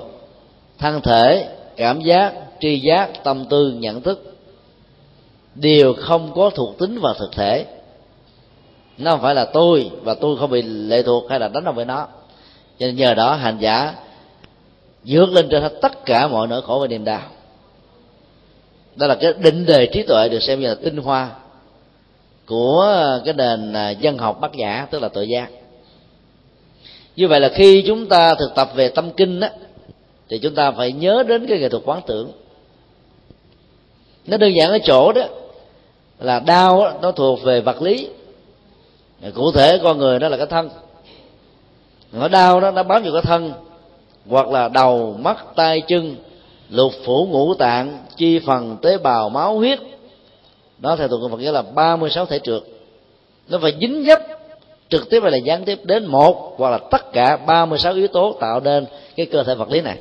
thân thể, cảm giác, tri giác, tâm tư, nhận thức. Đều không có thuộc tính và thực thể. Nó không phải là tôi và tôi không bị lệ thuộc hay là đánh đồng với nó. Cho nên nhờ đó hành giả vượt lên trên hết tất cả mọi nỗi khổ và niềm đau. Đó là cái định đề trí tuệ được xem như là tinh hoa của cái nền à, dân học bát nhã tức là tự giác. Như vậy là khi chúng ta thực tập về tâm kinh á thì chúng ta phải nhớ đến cái nghệ thuật quán tưởng. Nó đơn giản ở chỗ đó là đau đó, nó thuộc về vật lý. Cụ thể con người đó là cái thân. Nó đau đó nó bám vào cái thân hoặc là đầu mắt tay chân lục phủ ngũ tạng chi phần tế bào máu huyết. Đó theo tụng Phật nghĩa là 36 thể trượt nó phải dính dấp trực tiếp hay là gián tiếp đến một hoặc là tất cả 36 yếu tố tạo nên cái cơ thể vật lý này.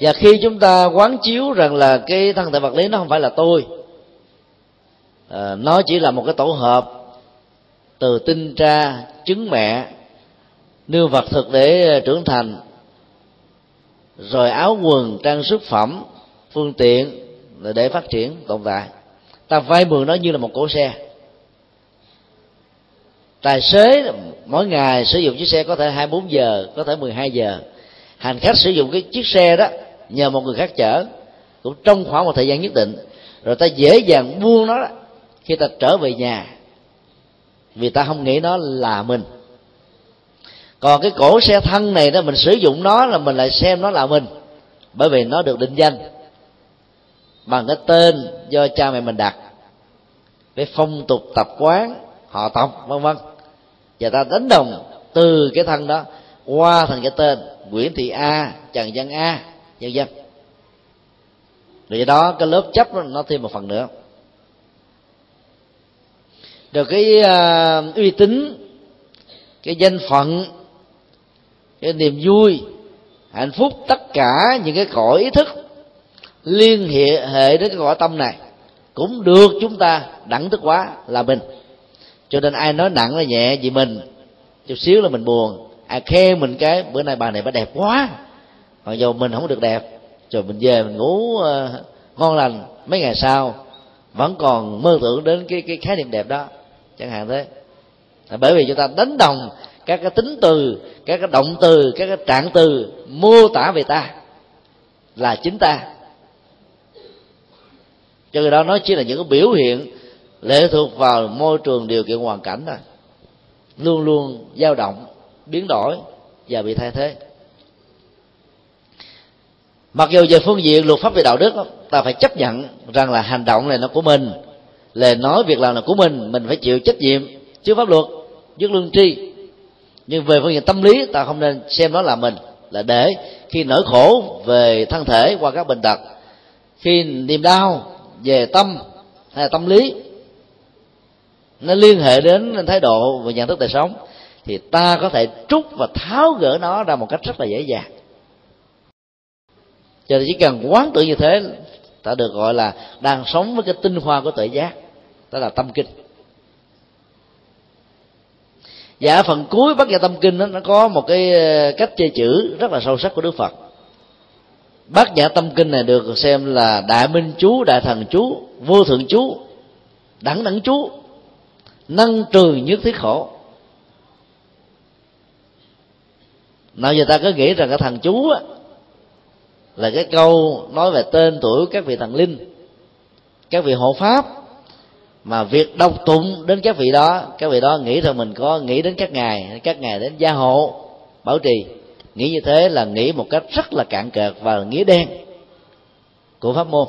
Và khi chúng ta quán chiếu rằng là cái thân thể vật lý nó không phải là tôi à, nó chỉ là một cái tổ hợp từ tinh tra trứng mẹ nương vật thực để ờ, trưởng thành. Rồi áo quần trang sức phẩm phương tiện để phát triển tồn tại. Ta vay mượn nó như là một cỗ xe. Tài xế mỗi ngày sử dụng chiếc xe có thể 24 giờ có thể 12 giờ. Hành khách sử dụng cái chiếc xe đó nhờ một người khác chở cũng trong khoảng một thời gian nhất định. Rồi ta dễ dàng buông nó đó, khi ta trở về nhà vì ta không nghĩ nó là mình còn cái cổ xe thân này đó mình sử dụng nó là mình lại xem nó là mình. Bởi vì nó được định danh bằng cái tên do cha mẹ mình đặt. Cái phong tục tập quán họ tộc vân vân. Và ta đánh đồng từ cái thân đó qua thành cái tên nguyễn thị a trần văn a vân vân. Vì đó cái lớp chấp nó, nó thêm một phần nữa. Được cái uh, uy tín cái danh phận cái niềm vui hạnh phúc tất cả những cái cõi ý thức liên hệ hệ đến cái cõi tâm này cũng được chúng ta đẳng thức quá là mình. Cho nên ai nói nặng là nhẹ vì mình chút xíu là mình buồn. Ai khen mình cái bữa nay bà này bà đẹp quá. Mặc dù mình không được đẹp rồi mình về mình ngủ uh, ngon lành mấy ngày sau vẫn còn mơ tưởng đến cái cái khái niệm đẹp đó. Chẳng hạn thế. Bởi vì chúng ta đánh đồng các cái tính từ, các cái động từ, các cái trạng từ mô tả về ta là chính ta. Cho người đó nó chỉ là những cái biểu hiện lệ thuộc vào môi trường điều kiện hoàn cảnh thôi. Luôn luôn dao động, biến đổi và bị thay thế. Mặc dù về phương diện luật pháp về đạo đức, ta phải chấp nhận rằng là hành động này nó của mình, lời nói, việc làm là của mình mình phải chịu trách nhiệm trước pháp luật, trước lương tri nhưng về phương diện tâm lý, ta không nên xem nó là mình, là để khi nỗi khổ về thân thể qua các bệnh tật, khi niềm đau về tâm hay là tâm lý, nó liên hệ đến thái độ và nhận thức đời sống, thì ta có thể trút và tháo gỡ nó ra một cách rất là dễ dàng. Cho nên chỉ cần quán tự như thế, ta được gọi là đang sống với cái tinh hoa của tự giác, đó là tâm kinh và ở phần cuối bát nhã tâm kinh đó, nó có một cái ờ, cách chơi chữ rất là sâu sắc của đức phật. Bát nhã tâm kinh này được xem là đại minh chú đại thần chú vô thượng chú đẳng đẳng chú nâng trừ nhất thiết khổ. Nào giờ ta cứ nghĩ rằng cái thần chú á, là cái câu nói về tên tuổi các vị thần linh các vị hộ pháp mà việc đọc tụng đến các vị đó, các vị đó nghĩ rằng mình có, nghĩ đến các ngài các ngài đến gia hộ, bảo trì. Nghĩ như thế là nghĩ một cách rất là cạn cợt và nghĩa đen của pháp môn.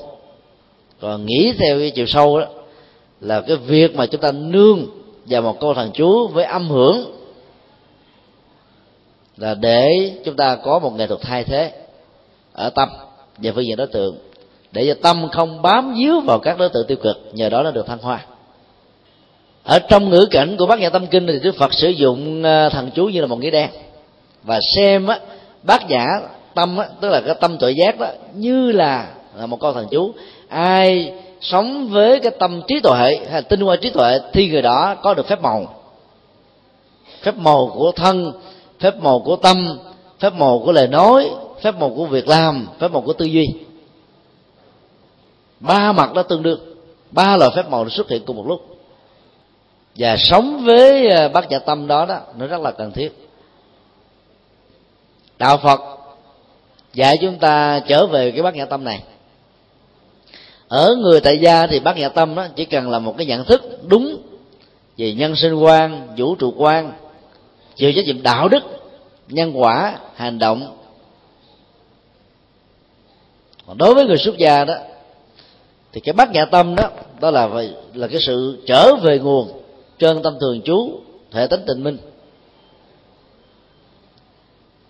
Còn nghĩ theo cái chiều sâu đó, là cái việc mà chúng ta nương vào một câu thần chú với âm hưởng, là để chúng ta có một nghệ thuật thay thế ở tâm về phương diện đối tượng để cho tâm không bám víu vào các đối tượng tiêu cực nhờ đó nó được thăng hoa. Ở trong ngữ cảnh của bát nhã tâm kinh thì đức phật sử dụng ờ, thần chú như là một nghĩa đen. Và xem á, bát nhã tâm á, tức là cái tâm tội giác đó như là, là một câu thần chú. Ai sống với cái tâm trí tuệ hay là tinh hoa trí tuệ thì người đó có được phép màu. Phép màu của thân phép màu của tâm phép màu của lời nói phép màu của việc làm phép màu của tư duy ba mặt đó tương đương. Ba loại phép màu xuất hiện cùng một lúc. Và sống với à, bát nhã tâm đó đó, nó rất là cần thiết. Đạo phật dạy chúng ta trở về cái bát nhã tâm này. Ở người tại gia thì bát nhã tâm đó chỉ cần là một cái nhận thức đúng về nhân sinh quan, vũ trụ quan, chịu trách nhiệm đạo đức, nhân quả, hành động. Còn đối với người xuất gia đó thì cái bát nhã tâm đó đó là là cái sự trở về nguồn trơn tâm thường trú thể tính tịnh minh.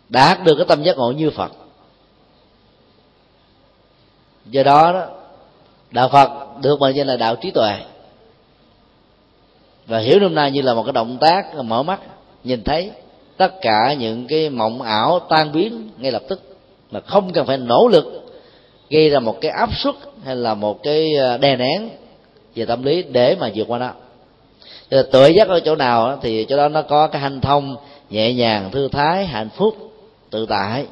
Đạt được cái tâm giác ngộ như phật. Do đó, đó đạo phật được mệnh danh là đạo trí tuệ. Và hiểu hôm nay như là một cái động tác mở mắt nhìn thấy tất cả những cái mộng ảo tan biến ngay lập tức mà không cần phải nỗ lực gây ra một cái áp suất hay là một cái ờ, đè nén về tâm lý để mà vượt qua nó. Rồi tự giác ở chỗ nào thì chỗ đó nó có cái hành thông, nhẹ nhàng, thư thái, hạnh phúc, tự tại.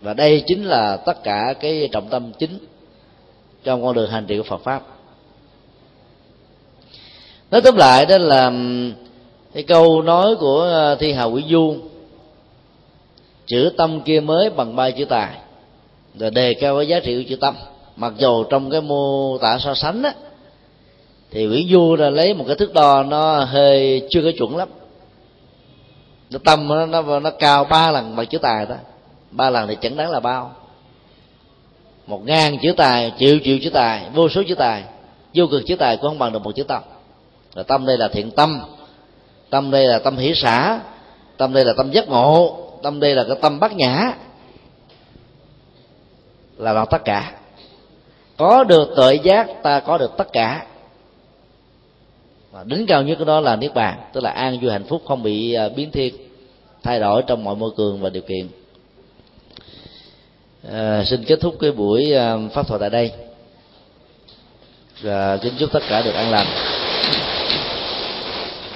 Và đây chính là tất cả cái trọng tâm chính trong con đường hành trì của Phật pháp. Nói tóm lại đó là cái câu nói của ờ, thi hào hà quỷ du, chữ tâm kia mới bằng ba chữ tài rồi đề cao cái giá trị của chữ tâm. Mặc dù trong cái mô tả so sánh á thì Nguyễn Du là lấy một cái thước đo nó hơi chưa có chuẩn lắm. Nó tâm nó, nó, nó cao ba lần bằng chữ tài đó. Ba lần thì chẳng đáng là bao. Một ngàn chữ tài triệu triệu chữ tài vô số chữ tài vô cực chữ tài cũng không bằng được một chữ tâm. Rồi tâm đây là thiện tâm. Tâm đây là tâm hỷ xã. Tâm đây là tâm giác ngộ. Tâm đây là cái tâm bát nhã là bằng tất cả. Có được tự giác ta có được tất cả. Và đỉnh cao nhất của đó là niết bàn tức là an vui hạnh phúc không bị à, biến thiên thay đổi trong mọi môi trường và điều kiện. À, xin kết thúc cái buổi à, pháp thoại tại đây. Và kính chúc tất cả được an lành.